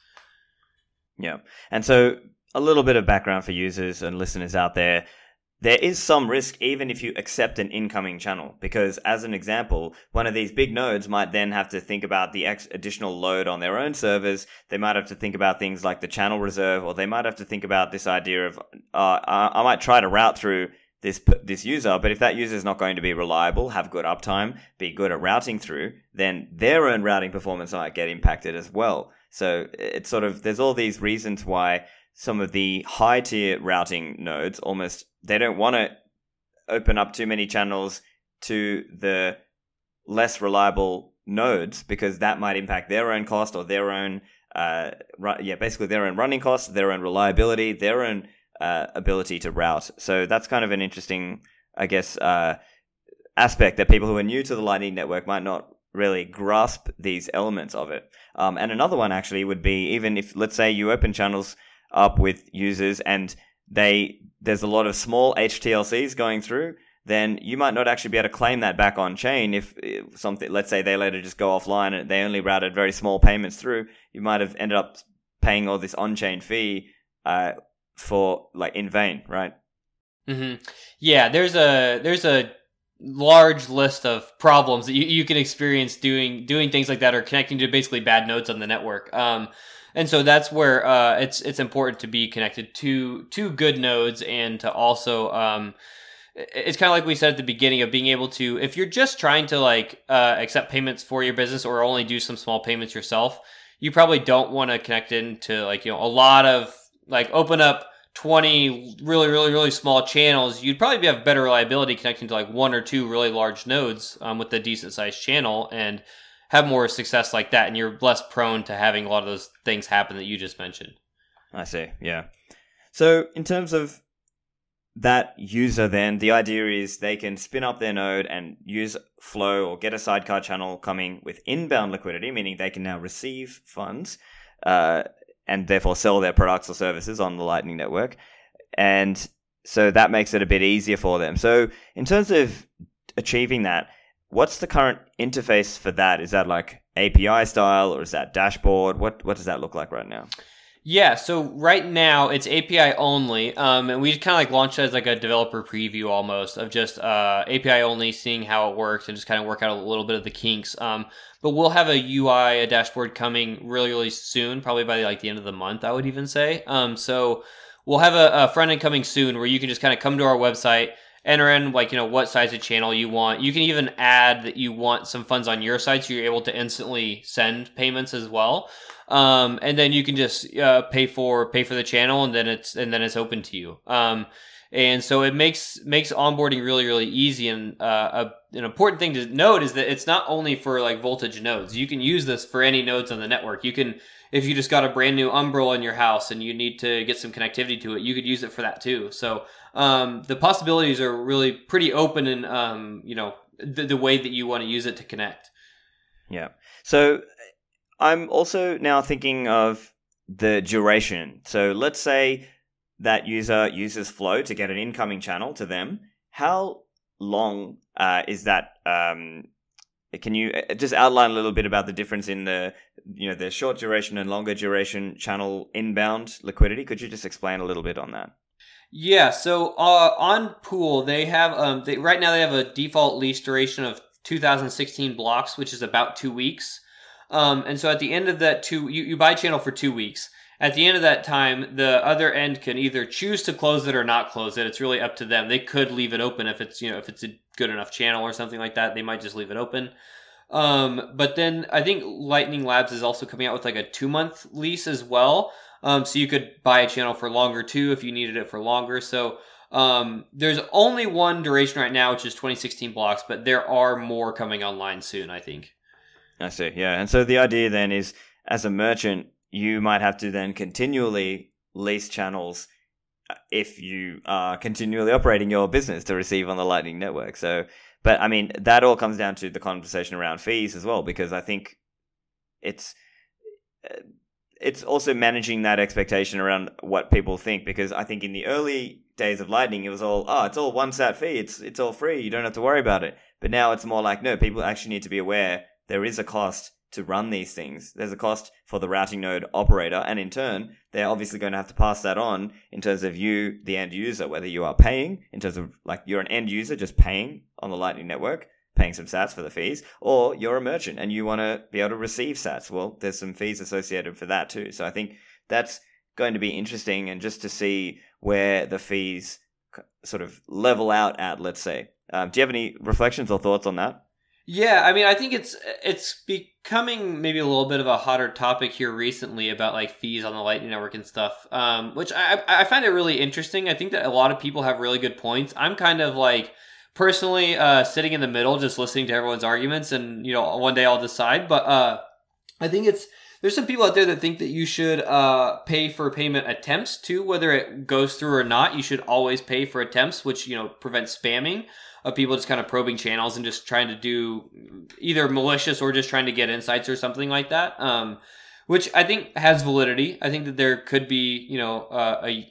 Yeah. And so a little bit of background for users and listeners out there. There is some risk even if you accept an incoming channel, because as an example, one of these big nodes might then have to think about the ex- additional load on their own servers. They might have to think about things like the channel reserve, or they might have to think about this idea of, uh, I might try to route through this this user, but if that user is not going to be reliable, have good uptime, be good at routing through, then their own routing performance might get impacted as well. So it's sort of there's all these reasons why some of the high tier routing nodes almost they don't want to open up too many channels to the less reliable nodes because that might impact their own cost or their own uh, yeah basically their own running costs, their own reliability, their own uh, ability to route. So that's kind of an interesting, I guess, uh, aspect that people who are new to the Lightning Network might not really grasp these elements of it. Um, and another one actually would be even if, let's say, you open channels up with users and they there's a lot of small HTLCs going through, then you might not actually be able to claim that back on chain if, something. Let's say they later just go offline and they only routed very small payments through. You might have ended up paying all this on-chain fee uh, for like in vain, right? Mm-hmm. Yeah, there's a there's a large list of problems that you, you can experience doing doing things like that or connecting to basically bad nodes on the network. Um, and so that's where uh, it's it's important to be connected to to good nodes and to also um, it's kind of like we said at the beginning of being able to if you're just trying to like uh, accept payments for your business or only do some small payments yourself you probably don't want to connect into like you know a lot of like open up 20 really, really, really small channels, you'd probably have better reliability connecting to like one or two really large nodes um, with a decent sized channel and have more success like that. And you're less prone to having a lot of those things happen that you just mentioned. I see. Yeah. So, in terms of that user, then the idea is they can spin up their node and use Flow or get a sidecar channel coming with inbound liquidity, meaning they can now receive funds. Uh, and therefore sell their products or services on the Lightning Network. And so that makes it a bit easier for them. So, in terms of achieving that, what's the current interface for that? Is that like API style or is that dashboard? What what does that look like right now? Yeah, so right now it's API only, um, and we kind of like launched as like a developer preview almost of just uh, API only, seeing how it works and just kind of work out a little bit of the kinks. Um, but we'll have a UI, a dashboard coming really, really soon, probably by like the end of the month, I would even say. Um, so we'll have a, a front end coming soon where you can just kind of come to our website, enter in like you know what size of channel you want. You can even add that you want some funds on your side, so you're able to instantly send payments as well um, and then you can just uh, pay for pay for the channel, and then it's and then it's open to you. Um, and so it makes makes onboarding really really easy. And uh, a, an important thing to note is that it's not only for like voltage nodes. You can use this for any nodes on the network. You can if you just got a brand new Umbrel in your house and you need to get some connectivity to it, you could use it for that too. So um, the possibilities are really pretty open and um, you know the, the way that you want to use it to connect. Yeah. So I'm also now thinking of the duration. So let's say that user uses Flow to get an incoming channel to them. How long uh, is that? Um, can you uh, just outline a little bit about the difference in the you know the short duration and longer duration channel inbound liquidity? Could you just explain a little bit on that? Yeah. So uh, on Pool, they have um, they, right now they have a default lease duration of 2016 blocks, which is about two weeks. Um, and so at the end of that two, you, you buy channel for two weeks. At the end of that time, the other end can either choose to close it or not close it. It's really up to them. They could leave it open if it's you know if it's a good enough channel or something like that. They might just leave it open. Um, but then I think Lightning Labs is also coming out with like a two month lease as well. Um, so you could buy a channel for longer too if you needed it for longer. So um, there's only one duration right now, which is 2016 blocks, but there are more coming online soon. I think. I see. Yeah, and so the idea then is, as a merchant, you might have to then continually lease channels uh, if you are continually operating your business to receive on the Lightning Network. So, but I mean, that all comes down to the conversation around fees as well, because I think it's uh, it's also managing that expectation around what people think because I think in the early days of Lightning it was all oh it's all one sat fee it's it's all free you don't have to worry about it but now it's more like no people actually need to be aware there is a cost to run these things there's a cost for the routing node operator and in turn they're obviously going to have to pass that on in terms of you the end user whether you are paying in terms of like you're an end user just paying on the Lightning network paying some sats for the fees, or you're a merchant and you want to be able to receive sats. Well, there's some fees associated for that too. So I think that's going to be interesting and just to see where the fees sort of level out at, let's say. Um, do you have any reflections or thoughts on that? Yeah, I mean, I think it's it's becoming maybe a little bit of a hotter topic here recently about like fees on the Lightning Network and stuff, um, which I I find it really interesting. I think that a lot of people have really good points. I'm kind of like personally uh, sitting in the middle, just listening to everyone's arguments, and you know, one day I'll decide. But uh, I think it's there's some people out there that think that you should uh, pay for payment attempts too, whether it goes through or not. You should always pay for attempts, which you know prevents spamming of people just kind of probing channels and just trying to do either malicious or just trying to get insights or something like that. Um, which I think has validity. I think that there could be you know uh, a,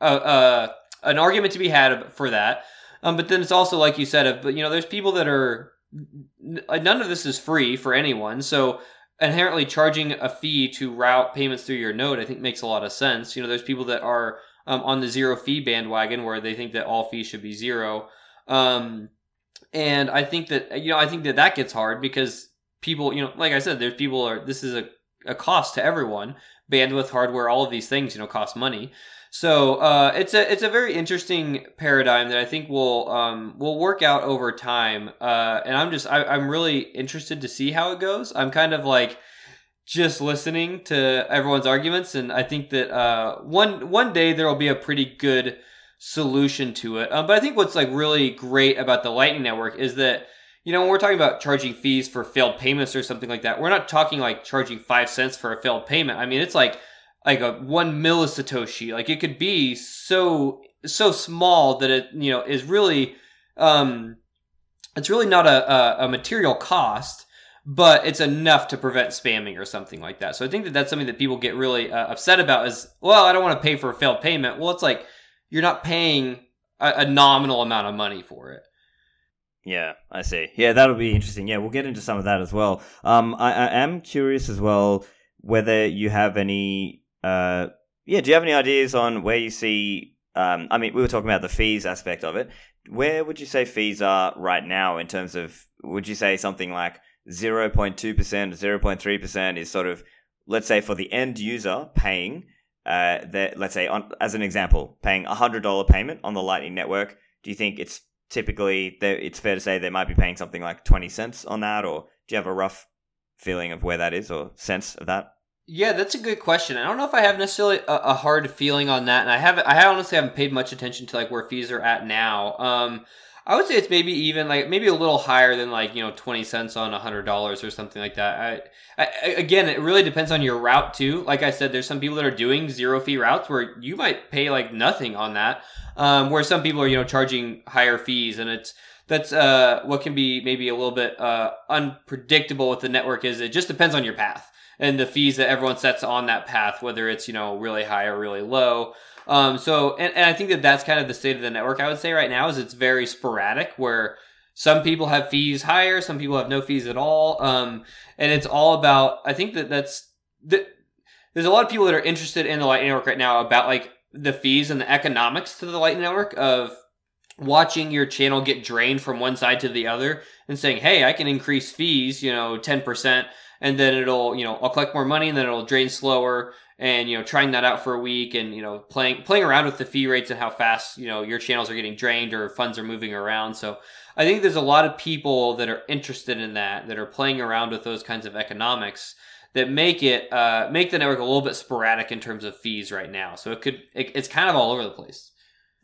a, a an argument to be had for that. Um, but then it's also like you said, of but you know, there's people that are none of this is free for anyone. So inherently charging a fee to route payments through your node, I think makes a lot of sense. You know, there's people that are um, on the zero fee bandwagon where they think that all fees should be zero. Um, and I think that, you know, I think that that gets hard because people, you know, like I said, there's people are, this is a, a cost to everyone. Bandwidth, hardware, all of these things, you know, cost money. So uh, it's a it's a very interesting paradigm that I think will um, will work out over time. Uh, and I'm just I, I'm really interested to see how it goes. I'm kind of like just listening to everyone's arguments, and I think that uh, one one day there will be a pretty good solution to it. Um, but I think what's like really great about the Lightning Network is that you know when we're talking about charging fees for failed payments or something like that, we're not talking like charging five cents for a failed payment. I mean, it's like like a one millisatoshi. Like it could be so so small that it you know is really um it's really not a, a, a material cost but it's enough to prevent spamming or something like that. So I think that that's something that people get really uh, upset about is, well, I don't want to pay for a failed payment. Well, it's like you're not paying a, a, nominal amount of money for it. Yeah, I see. Yeah, that'll be interesting. Yeah, we'll get into some of that as well. Um, I, I am curious as well whether you have any uh, yeah, do you have any ideas on where you see? Um, I mean, we were talking about the fees aspect of it. Where would you say fees are right now in terms of? Would you say something like zero point two percent, zero point three percent is sort of, let's say, for the end user paying, uh, that let's say on as an example, paying a hundred dollar payment on the Lightning Network. Do you think it's typically it's fair to say they might be paying something like twenty cents on that, or do you have a rough feeling of where that is or sense of that? Yeah, that's a good question. I don't know if I have necessarily a, a, hard feeling on that, and I haven't. I honestly haven't paid much attention to like where fees are at now. Um, I would say it's maybe even like maybe a little higher than like you know twenty cents on a hundred dollars or something like that. I, I, again, it really depends on your route too. Like I said, there's some people that are doing zero fee routes where you might pay like nothing on that, um, where some people are you know charging higher fees, and it's that's uh, what can be maybe a little bit uh, unpredictable with the network. Is it just depends on your path and the fees that everyone sets on that path, whether it's you know really high or really low. Um, so, and, and I think that that's kind of the state of the network. I would say right now is it's very sporadic, where some people have fees higher, some people have no fees at all, um, and it's all about. I think that that's that. There's a lot of people that are interested in the Lightning Network right now about like the fees and the economics to the Lightning Network of watching your channel get drained from one side to the other and saying, "Hey, I can increase fees, you know, ten percent." and then it'll you know I'll collect more money and then it'll drain slower and you know trying that out for a week and you know playing playing around with the fee rates and how fast you know your channels are getting drained or funds are moving around. So i think there's a lot of people that are interested in that that are playing around with those kinds of economics that make it uh, make the network a little bit sporadic in terms of fees right now. So it could it, it's kind of all over the place.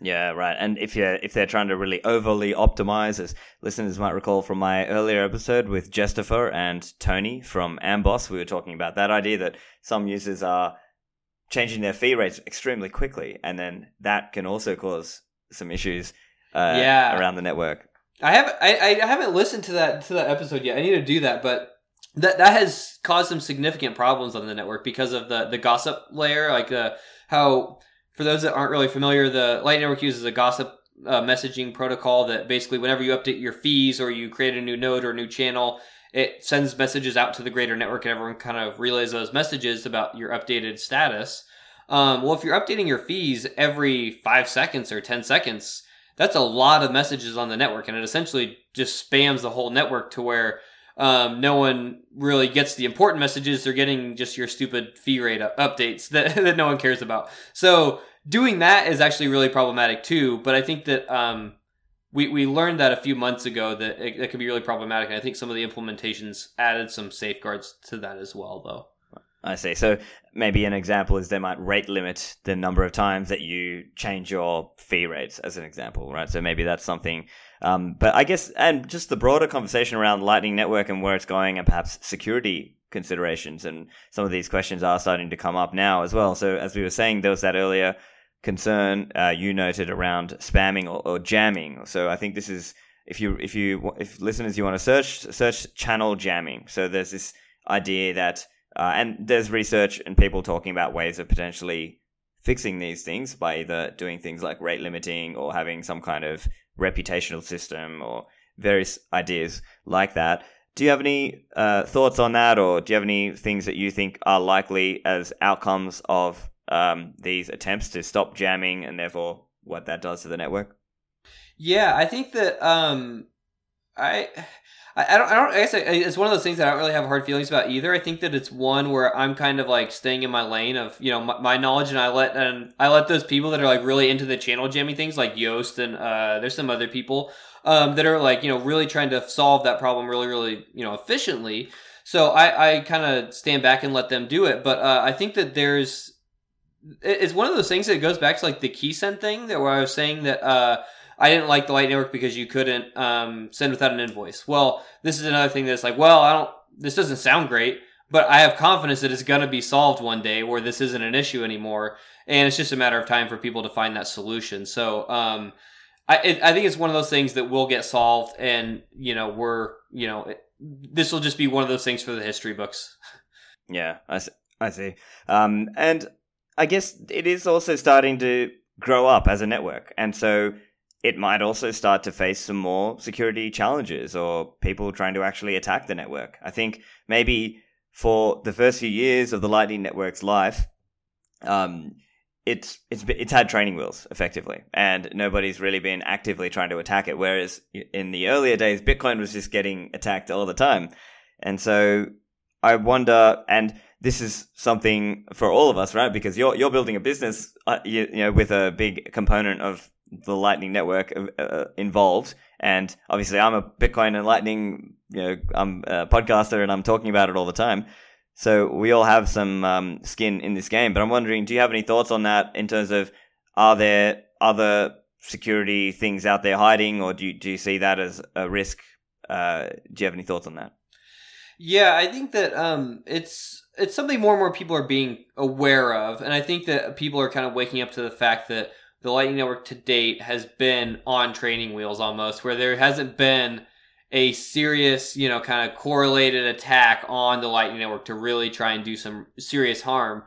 Yeah, right. And if you if they're trying to really overly optimize, as listeners might recall from my earlier episode with Jestopher and Tony from Amboss, we were talking about that idea that some users are changing their fee rates extremely quickly, and then that can also cause some issues uh, Yeah. around the network. I haven't I, I haven't listened to that to that episode yet. I need to do that, but that that has caused some significant problems on the network because of the the gossip layer, like uh, how for those that aren't really familiar, the Light Network uses a gossip uh, messaging protocol that basically whenever you update your fees or you create a new node or a new channel, it sends messages out to the greater network and everyone kind of relays those messages about your updated status. Um, well, if you're updating your fees every five seconds or 10 seconds, that's a lot of messages on the network and it essentially just spams the whole network to where um, no one really gets the important messages. They're getting just your stupid fee rate up- updates that, that no one cares about. So doing that is actually really problematic too. But I think that um, we, we learned that a few months ago that it, it can be really problematic. I think some of the implementations added some safeguards to that as well, though. I see. So maybe an example is they might rate limit the number of times that you change your fee rates, as an example, right? So maybe that's something. Um, but I guess, and just the broader conversation around Lightning Network and where it's going, and perhaps security considerations, and some of these questions are starting to come up now as well. So as we were saying, there was that earlier concern uh, you noted around spamming or, or jamming. So I think this is if you if you if listeners you want to search search channel jamming. So there's this idea that uh, and there's research and people talking about ways of potentially fixing these things by either doing things like rate limiting or having some kind of reputational system or various ideas like that. Do you have any uh, thoughts on that, or do you have any things that you think are likely as outcomes of um, these attempts to stop jamming and therefore what that does to the network? Yeah, I think that um, I, I don't I don't I guess I, it's one of those things that I don't really have hard feelings about either. I think that it's one where I'm kind of like staying in my lane of you know my, my knowledge, and I let and I let those people that are like really into the channel jamming things, like Joost and uh, there's some other people um, that are like you know really trying to solve that problem really really you know efficiently. So I I kind of stand back and let them do it, but uh, I think that there's it's one of those things that goes back to like the key send thing that where I was saying that uh, I didn't like the Light Network because you couldn't um, send without an invoice. Well, this is another thing that's like, well, I don't. This doesn't sound great, but I have confidence that it's going to be solved one day where this isn't an issue anymore, and it's just a matter of time for people to find that solution. So, um, I it, I think it's one of those things that will get solved, and you know we're you know this will just be one of those things for the history books. Yeah, I see. I see. Um, and I guess it is also starting to grow up as a network. And so it might also start to face some more security challenges or people trying to actually attack the network. I think maybe for the first few years of the Lightning Network's life, um, it's it's it's had training wheels effectively, and nobody's really been actively trying to attack it. Whereas in the earlier days, Bitcoin was just getting attacked all the time, and so I wonder, and this is something for all of us, right? Because you're you're building a business, uh, you, you know, with a big component of the Lightning network uh, uh, involved, and obviously I'm a Bitcoin and Lightning, you know, I'm a podcaster and I'm talking about it all the time. So we all have some um, skin in this game, but I'm wondering, do you have any thoughts on that in terms of are there other security things out there hiding, or do you, do you see that as a risk? Uh, do you have any thoughts on that? Yeah, I think that um, it's it's something more and more people are being aware of, and I think that people are kind of waking up to the fact that the Lightning Network to date has been on training wheels almost, where there hasn't been a serious, you know, kind of correlated attack on the Lightning Network to really try and do some serious harm.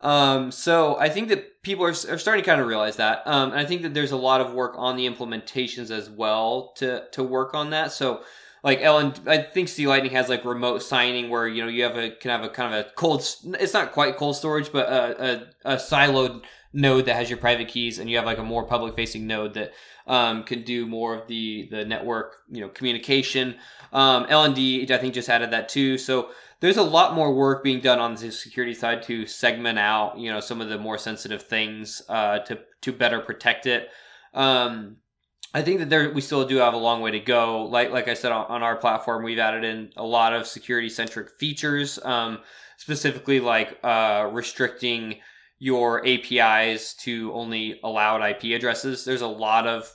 Um, so I think that people are, are starting to kind of realize that, um, and I think that there's a lot of work on the implementations as well to to work on that. So like Ellen, I think C Lightning has like remote signing where you know you have a can have a kind of a cold. It's not quite cold storage, but a, a, a siloed node that has your private keys, and you have like a more public facing node that um, can do more of the the network you know communication. Um, LND I think just added that too. So there's a lot more work being done on the security side to segment out you know some of the more sensitive things uh, to to better protect it. Um, I think that there we still do have a long way to go. Like like I said on, on our platform, we've added in a lot of security centric features, um, specifically like uh, restricting your APIs to only allowed IP addresses. There's a lot of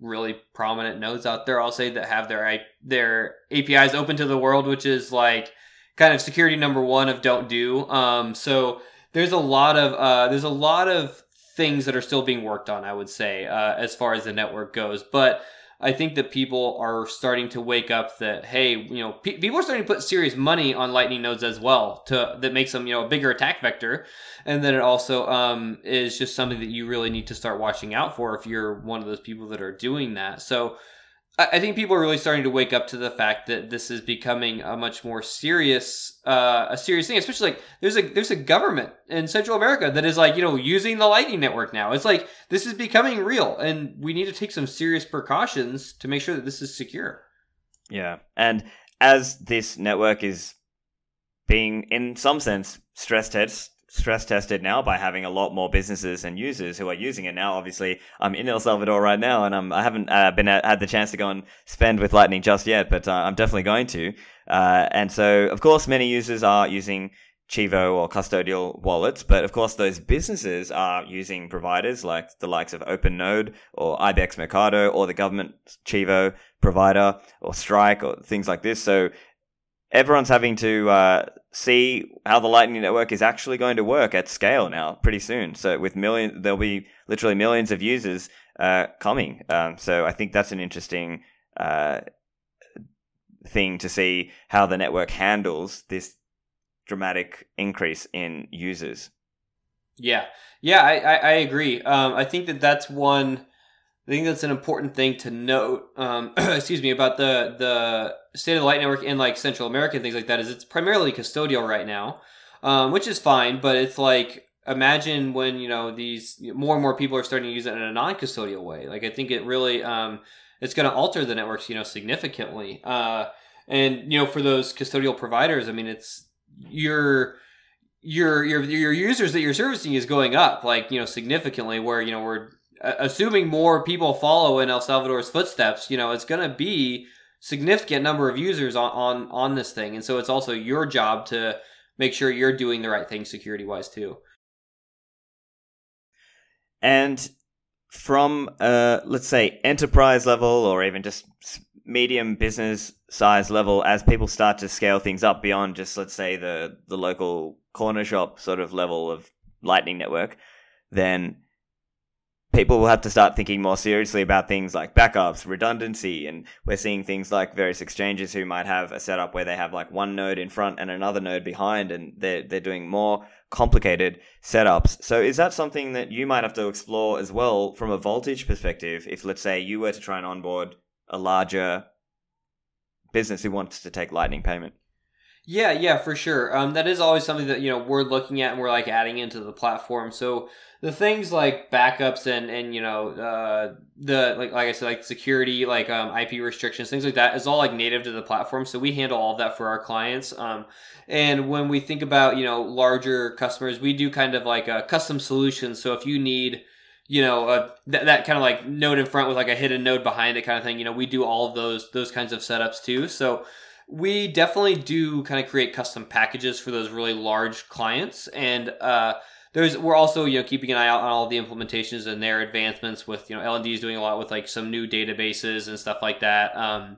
really prominent nodes out there, I'll say, that have their their APIs open to the world, which is like kind of security number one of don't do. Um, so there's a lot of uh, there's a lot of things that are still being worked on. I would say uh, as far as the network goes, but I think that people are starting to wake up that hey, you know, pe- people are starting to put serious money on Lightning nodes as well to that makes them you know a bigger attack vector, and then it also um, is just something that you really need to start watching out for if you're one of those people that are doing that. So I think people are really starting to wake up to the fact that this is becoming a much more serious, uh, a serious thing. Especially like there's a there's a government in Central America that is like you know using the Lightning Network now. It's like this is becoming real, and we need to take some serious precautions to make sure that this is secure. Yeah, and as this network is being, in some sense, stress test stress tested now by having a lot more businesses and users who are using it now. Obviously, I'm in El Salvador right now, and I'm, I haven't uh, been at, had the chance to go and spend with Lightning just yet, but uh, I'm definitely going to. Uh, and so, of course, many users are using Chivo or custodial wallets, but of course, those businesses are using providers like the likes of OpenNode or IBEX Mercado or the government Chivo provider or Strike or things like this. So everyone's having to uh, see how the Lightning Network is actually going to work at scale now pretty soon. So with million, there'll be literally millions of users uh, coming. Um, so I think that's an interesting uh, thing to see how the network handles this dramatic increase in users. Yeah, yeah, I, I, I agree. Um, I think that that's one I think that's an important thing to note. Um, excuse me about the the state of the light network in like Central America and things like that. Is it's primarily custodial right now, um, which is fine. But it's like imagine when you know these more and more people are starting to use it in a non-custodial way. Like I think it really um, it's going to alter the networks you know significantly. Uh, and you know for those custodial providers, I mean it's your your your your users that you're servicing is going up like you know significantly. Where you know we're assuming more people follow in El Salvador's footsteps, you know, it's going to be significant number of users on, on on this thing, and so it's also your job to make sure you're doing the right thing security wise too. And from uh, let's say enterprise level or even just medium business size level, as people start to scale things up beyond just let's say the the local corner shop sort of level of Lightning Network, then people will have to start thinking more seriously about things like backups, redundancy, and we're seeing things like various exchanges who might have a setup where they have like one node in front and another node behind, and they're they're doing more complicated setups. So is that something that you might have to explore as well from a voltage perspective? If let's say you were to try and onboard a larger business who wants to take Lightning payment. Yeah, yeah, for sure. Um, that is always something that you know we're looking at and we're like adding into the platform. So the things like backups and and you know uh, the like like I said like security like um, IP restrictions things like that is all like native to the platform. So we handle all of that for our clients. Um, and when we think about you know larger customers, we do kind of like a custom solution. So if you need you know uh, th- that kind of like node in front with like a hidden node behind it kind of thing, you know we do all of those those kinds of setups too. So we definitely do kind of create custom packages for those really large clients and uh, there's we're also you know keeping an eye out on all the implementations and their advancements with you know LND is doing a lot with like some new databases and stuff like that um,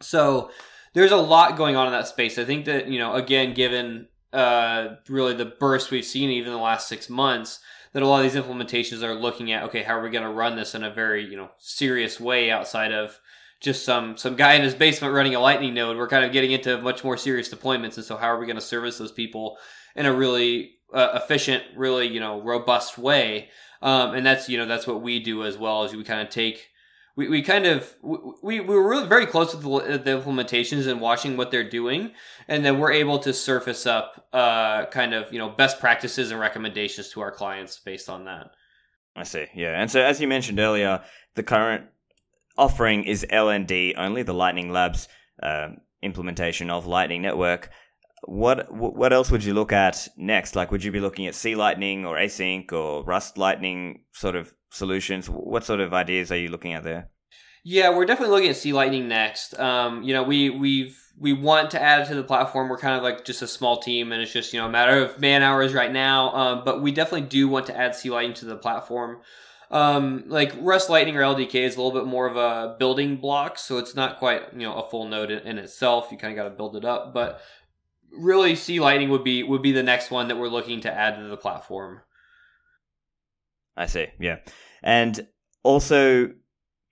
so there's a lot going on in that space. I think that you know again given uh, really the burst we've seen even the last six months that a lot of these implementations are looking at okay how are we going to run this in a very you know serious way outside of just some some guy in his basement running a lightning node. We're kind of getting into much more serious deployments, and so how are we going to service those people in a really uh, efficient, really you know robust way? Um, and that's you know that's what we do as well as we kind of take. We, we kind of we, we were really very close to the, the implementations and watching what they're doing and then we're able to surface up uh, kind of you know best practices and recommendations to our clients based on that i see yeah and so as you mentioned earlier the current offering is LND only, the Lightning Labs uh, implementation of Lightning Network. What what else would you look at next? Like, would you be looking at C Lightning or ACINQ or Rust Lightning sort of solutions? What sort of ideas are you looking at there? Yeah, we're definitely looking at C Lightning next. Um, you know, we we've we want to add it to the platform. We're kind of like just a small team, and it's just you know a matter of man hours right now. Um, but we definitely do want to add C Lightning to the platform. Um, like Rust Lightning or LDK is a little bit more of a building block, so it's not quite you know a full node in, in itself. You kind of got to build it up, but really, C Lightning would be would be the next one that we're looking to add to the platform. I see. Yeah, and also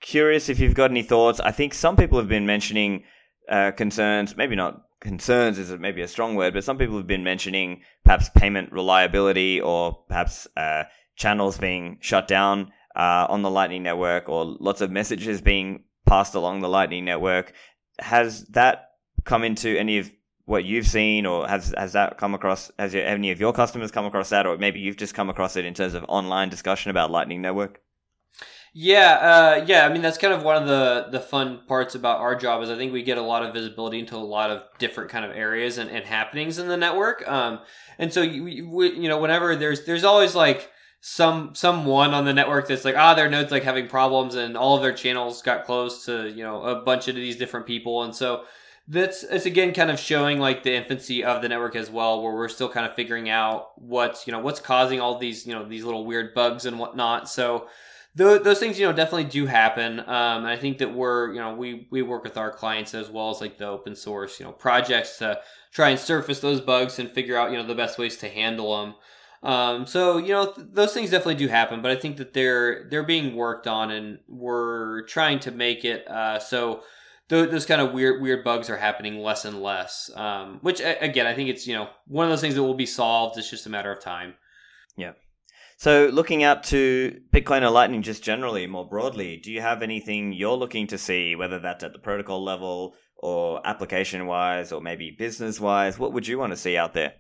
curious if you've got any thoughts. I think some people have been mentioning uh, concerns, maybe not concerns is maybe a strong word, but some people have been mentioning perhaps payment reliability or perhaps uh, channels being shut down uh, on the Lightning Network or lots of messages being passed along the Lightning Network. Has that come into any of what you've seen, or has has that come across? Has any of your customers come across that, or maybe you've just come across it in terms of online discussion about Lightning Network? Yeah, uh, yeah. I mean, that's kind of one of the the fun parts about our job is I think we get a lot of visibility into a lot of different kind of areas and, and happenings in the network. Um, and so you, you know, whenever there's there's always like some someone on the network that's like ah their node's like having problems and all of their channels got closed to you know a bunch of these different people. And so that's it's again kind of showing like the infancy of the network as well where we're still kind of figuring out what's you know what's causing all these you know these little weird bugs and whatnot. So those, things you know definitely do happen. Um, and i think that we're you know we we work with our clients as well as like the open source you know projects to try and surface those bugs and figure out you know the best ways to handle them um, so you know th- those things definitely do happen, but I think that they're they're being worked on, and we're trying to make it uh, so th- those kind of weird weird bugs are happening less and less. Um, which again, I think it's you know one of those things that will be solved. It's just a matter of time. Yeah. So looking out to Bitcoin or Lightning just generally, more broadly, do you have anything you're looking to see, whether that's at the protocol level or application wise or maybe business wise? What would you want to see out there?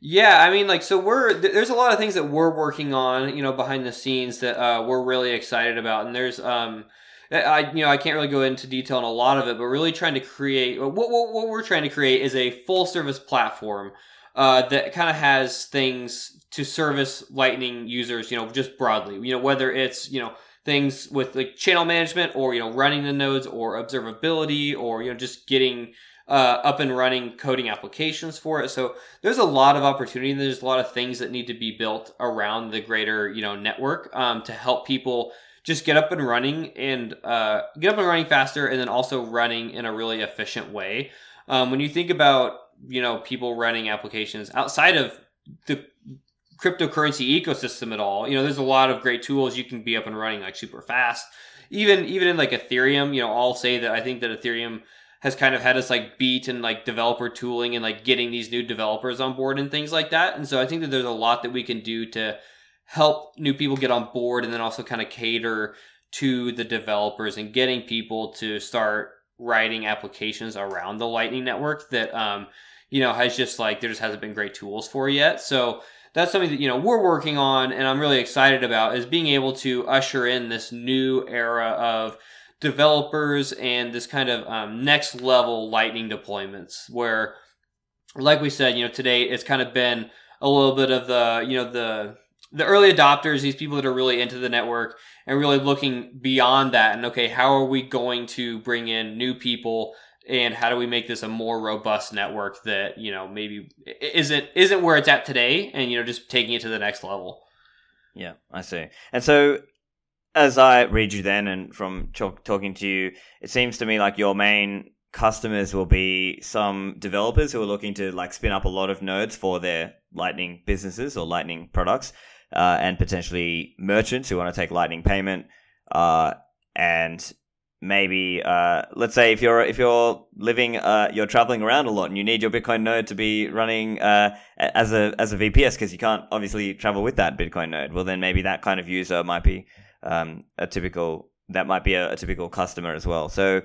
Yeah, I mean, like, so we're there's a lot of things that we're working on, you know, behind the scenes that uh, we're really excited about, and there's um, I you know I can't really go into detail on a lot of it, but really trying to create what what, what we're trying to create is a full service platform uh, that kind of has things to service Lightning users, you know, just broadly, you know, whether it's you know things with like channel management or you know running the nodes or observability or you know just getting uh, up and running coding applications for it. So there's a lot of opportunity. There's a lot of things that need to be built around the greater you know network um, to help people just get up and running and uh, get up and running faster, and then also running in a really efficient way. Um, when you think about you know people running applications outside of the cryptocurrency ecosystem at all, you know, there's a lot of great tools you can be up and running like super fast. Even even in like Ethereum, you know, I'll say that I think that Ethereum has kind of had us like beat and like developer tooling and like getting these new developers on board and things like that. And so I think that there's a lot that we can do to help new people get on board and then also kind of cater to the developers and getting people to start writing applications around the Lightning Network that um, you know has just like there just hasn't been great tools for yet. So that's something that you know we're working on and I'm really excited about is being able to usher in this new era of developers and this kind of um, next level lightning deployments where like we said you know today it's kind of been a little bit of the you know the the early adopters these people that are really into the network and really looking beyond that and okay how are we going to bring in new people and how do we make this a more robust network that you know maybe isn't isn't where it's at today and you know just taking it to the next level? Yeah i see. And so as I read you then and from talk, talking to you, it seems to me like your main customers will be some developers who are looking to like spin up a lot of nodes for their Lightning businesses or Lightning products, uh, and potentially merchants who want to take Lightning payment, uh, and maybe uh, let's say if you're if you're living uh, you're traveling around a lot and you need your Bitcoin node to be running uh, as a as a VPS because you can't obviously travel with that Bitcoin node. Well, then maybe that kind of user might be um, a typical that might be a, a, typical customer as well. So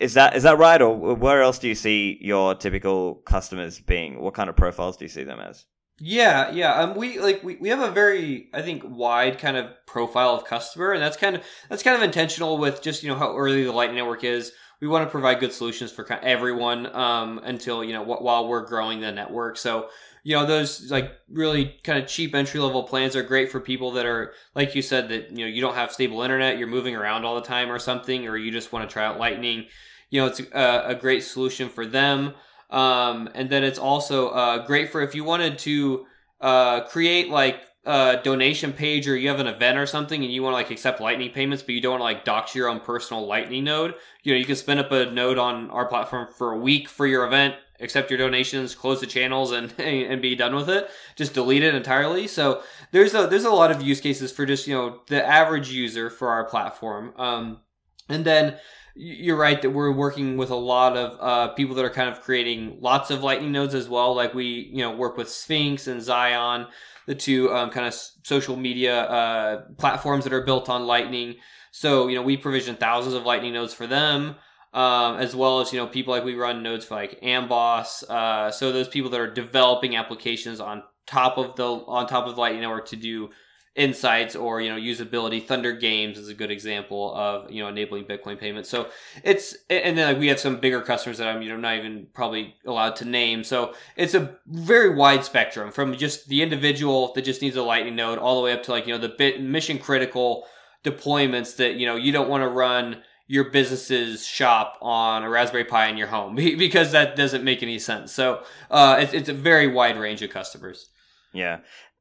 is that is that right, or where else do you see your typical customers being? What kind of profiles do you see them as? Yeah, yeah. Um, we like we, we have a very I think wide kind of profile of customer, and that's kind of that's kind of intentional with just you know how early the Light Network is. We want to provide good solutions for everyone um, until you know while we're growing the network. So you know those like really kind of cheap entry level plans are great for people that are like you said that you know you don't have stable internet you're moving around all the time or something or you just want to try out lightning you know, it's a, a great solution for them. Um, and then it's also uh, great for if you wanted to uh, create like a donation page or you have an event or something and you want to like accept lightning payments but you don't want to like dox your own personal lightning node you know you can spin up a node on our platform for a week for your event accept your donations close the channels and and be done with it. Just delete it entirely. So there's a there's a lot of use cases for just you know the average user for our platform. Um and then you're right that we're working with a lot of uh, people that are kind of creating lots of lightning nodes as well. Like we you know work with sphinx and zion the two um, kind of social media uh, platforms that are built on lightning. So you know we provision thousands of lightning nodes for them um, as well as you know people like we run nodes for like amboss uh, so those people that are developing applications on top of the on top of lightning network to do insights or you know usability. Thunder games is a good example of you know enabling bitcoin payments. So it's and then like we have some bigger customers that i'm you know not even probably allowed to name. So it's a very wide spectrum from just the individual that just needs a lightning node all the way up to like you know the bit mission critical deployments that you know you don't want to run your business's shop on a Raspberry Pi in your home because that doesn't make any sense. So uh, it's, it's a very wide range of customers. Yeah.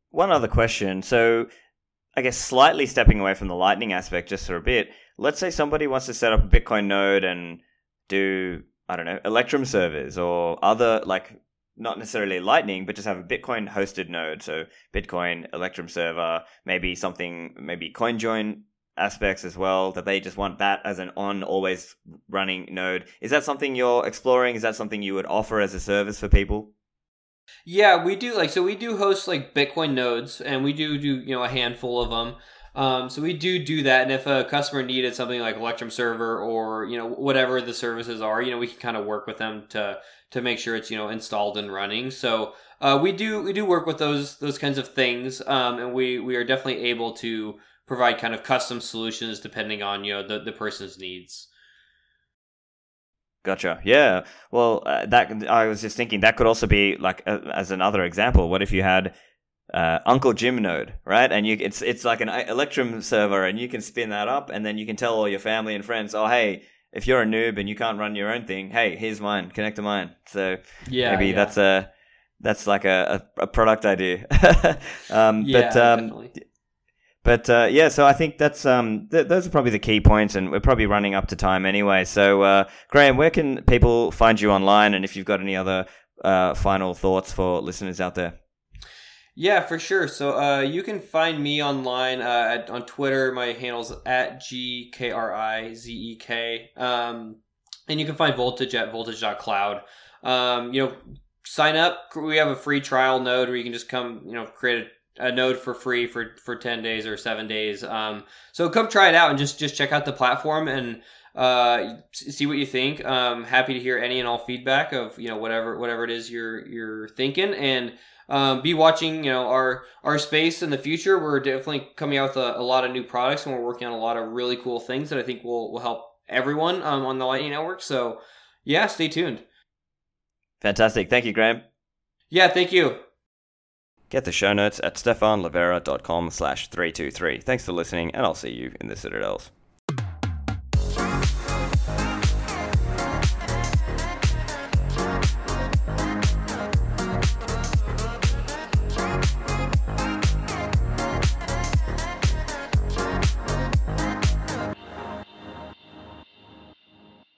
One other question. So I guess slightly stepping away from the Lightning aspect just for a bit, let's say somebody wants to set up a Bitcoin node and do, I don't know, Electrum servers or other, like, not necessarily Lightning, but just have a Bitcoin hosted node. So Bitcoin, Electrum server, maybe something, maybe CoinJoin aspects as well, that they just want that as an on, always running node. Is that something you're exploring? Is that something you would offer as a service for people? Yeah, we do like so we do host like Bitcoin nodes and we do do, you know, a handful of them. Um, so we do do that, and if a customer needed something like Electrum server or you know whatever the services are, you know we can kind of work with them to to make sure it's you know installed and running. So uh, we do we do work with those those kinds of things, um, and we we are definitely able to provide kind of custom solutions depending on you know the the person's needs. Gotcha. Yeah. Well, uh, that I was just thinking that could also be like uh, as another example. What if you had uh, Uncle Jim node, right? And you it's it's like an Electrum server, and you can spin that up, and then you can tell all your family and friends, oh hey, if you're a noob and you can't run your own thing, hey, here's mine. Connect to mine. So yeah, maybe yeah. that's a that's like a, a, a product idea. um, yeah, but um, definitely. But uh, yeah, so I think that's um, th- those are probably the key points, and we're probably running up to time anyway. So uh, Graham, where can people find you online, and if you've got any other uh, final thoughts for listeners out there? Yeah, for sure. So uh, you can find me online uh, at, on Twitter. My handle's at g k r i z e k, um, and you can find Voltage at voltage.cloud. Um, you know, sign up. We have a free trial node where you can just come, you know, create a a node for free for for 10 days or 7 days. Um, so come try it out and just just check out the platform and uh, see what you think. Um, happy to hear any and all feedback of you know whatever whatever it is you're you're thinking. And um, be watching you know our our space in the future. We're definitely coming out with a, a, lot of new products and we're working on a lot of really cool things that i think will will help everyone um, on the lightning network. So yeah stay tuned. Fantastic. Thank you graham. Yeah thank you Get the show notes at stephanlivera.com slash 323. Thanks for listening, and I'll see you in the Citadels.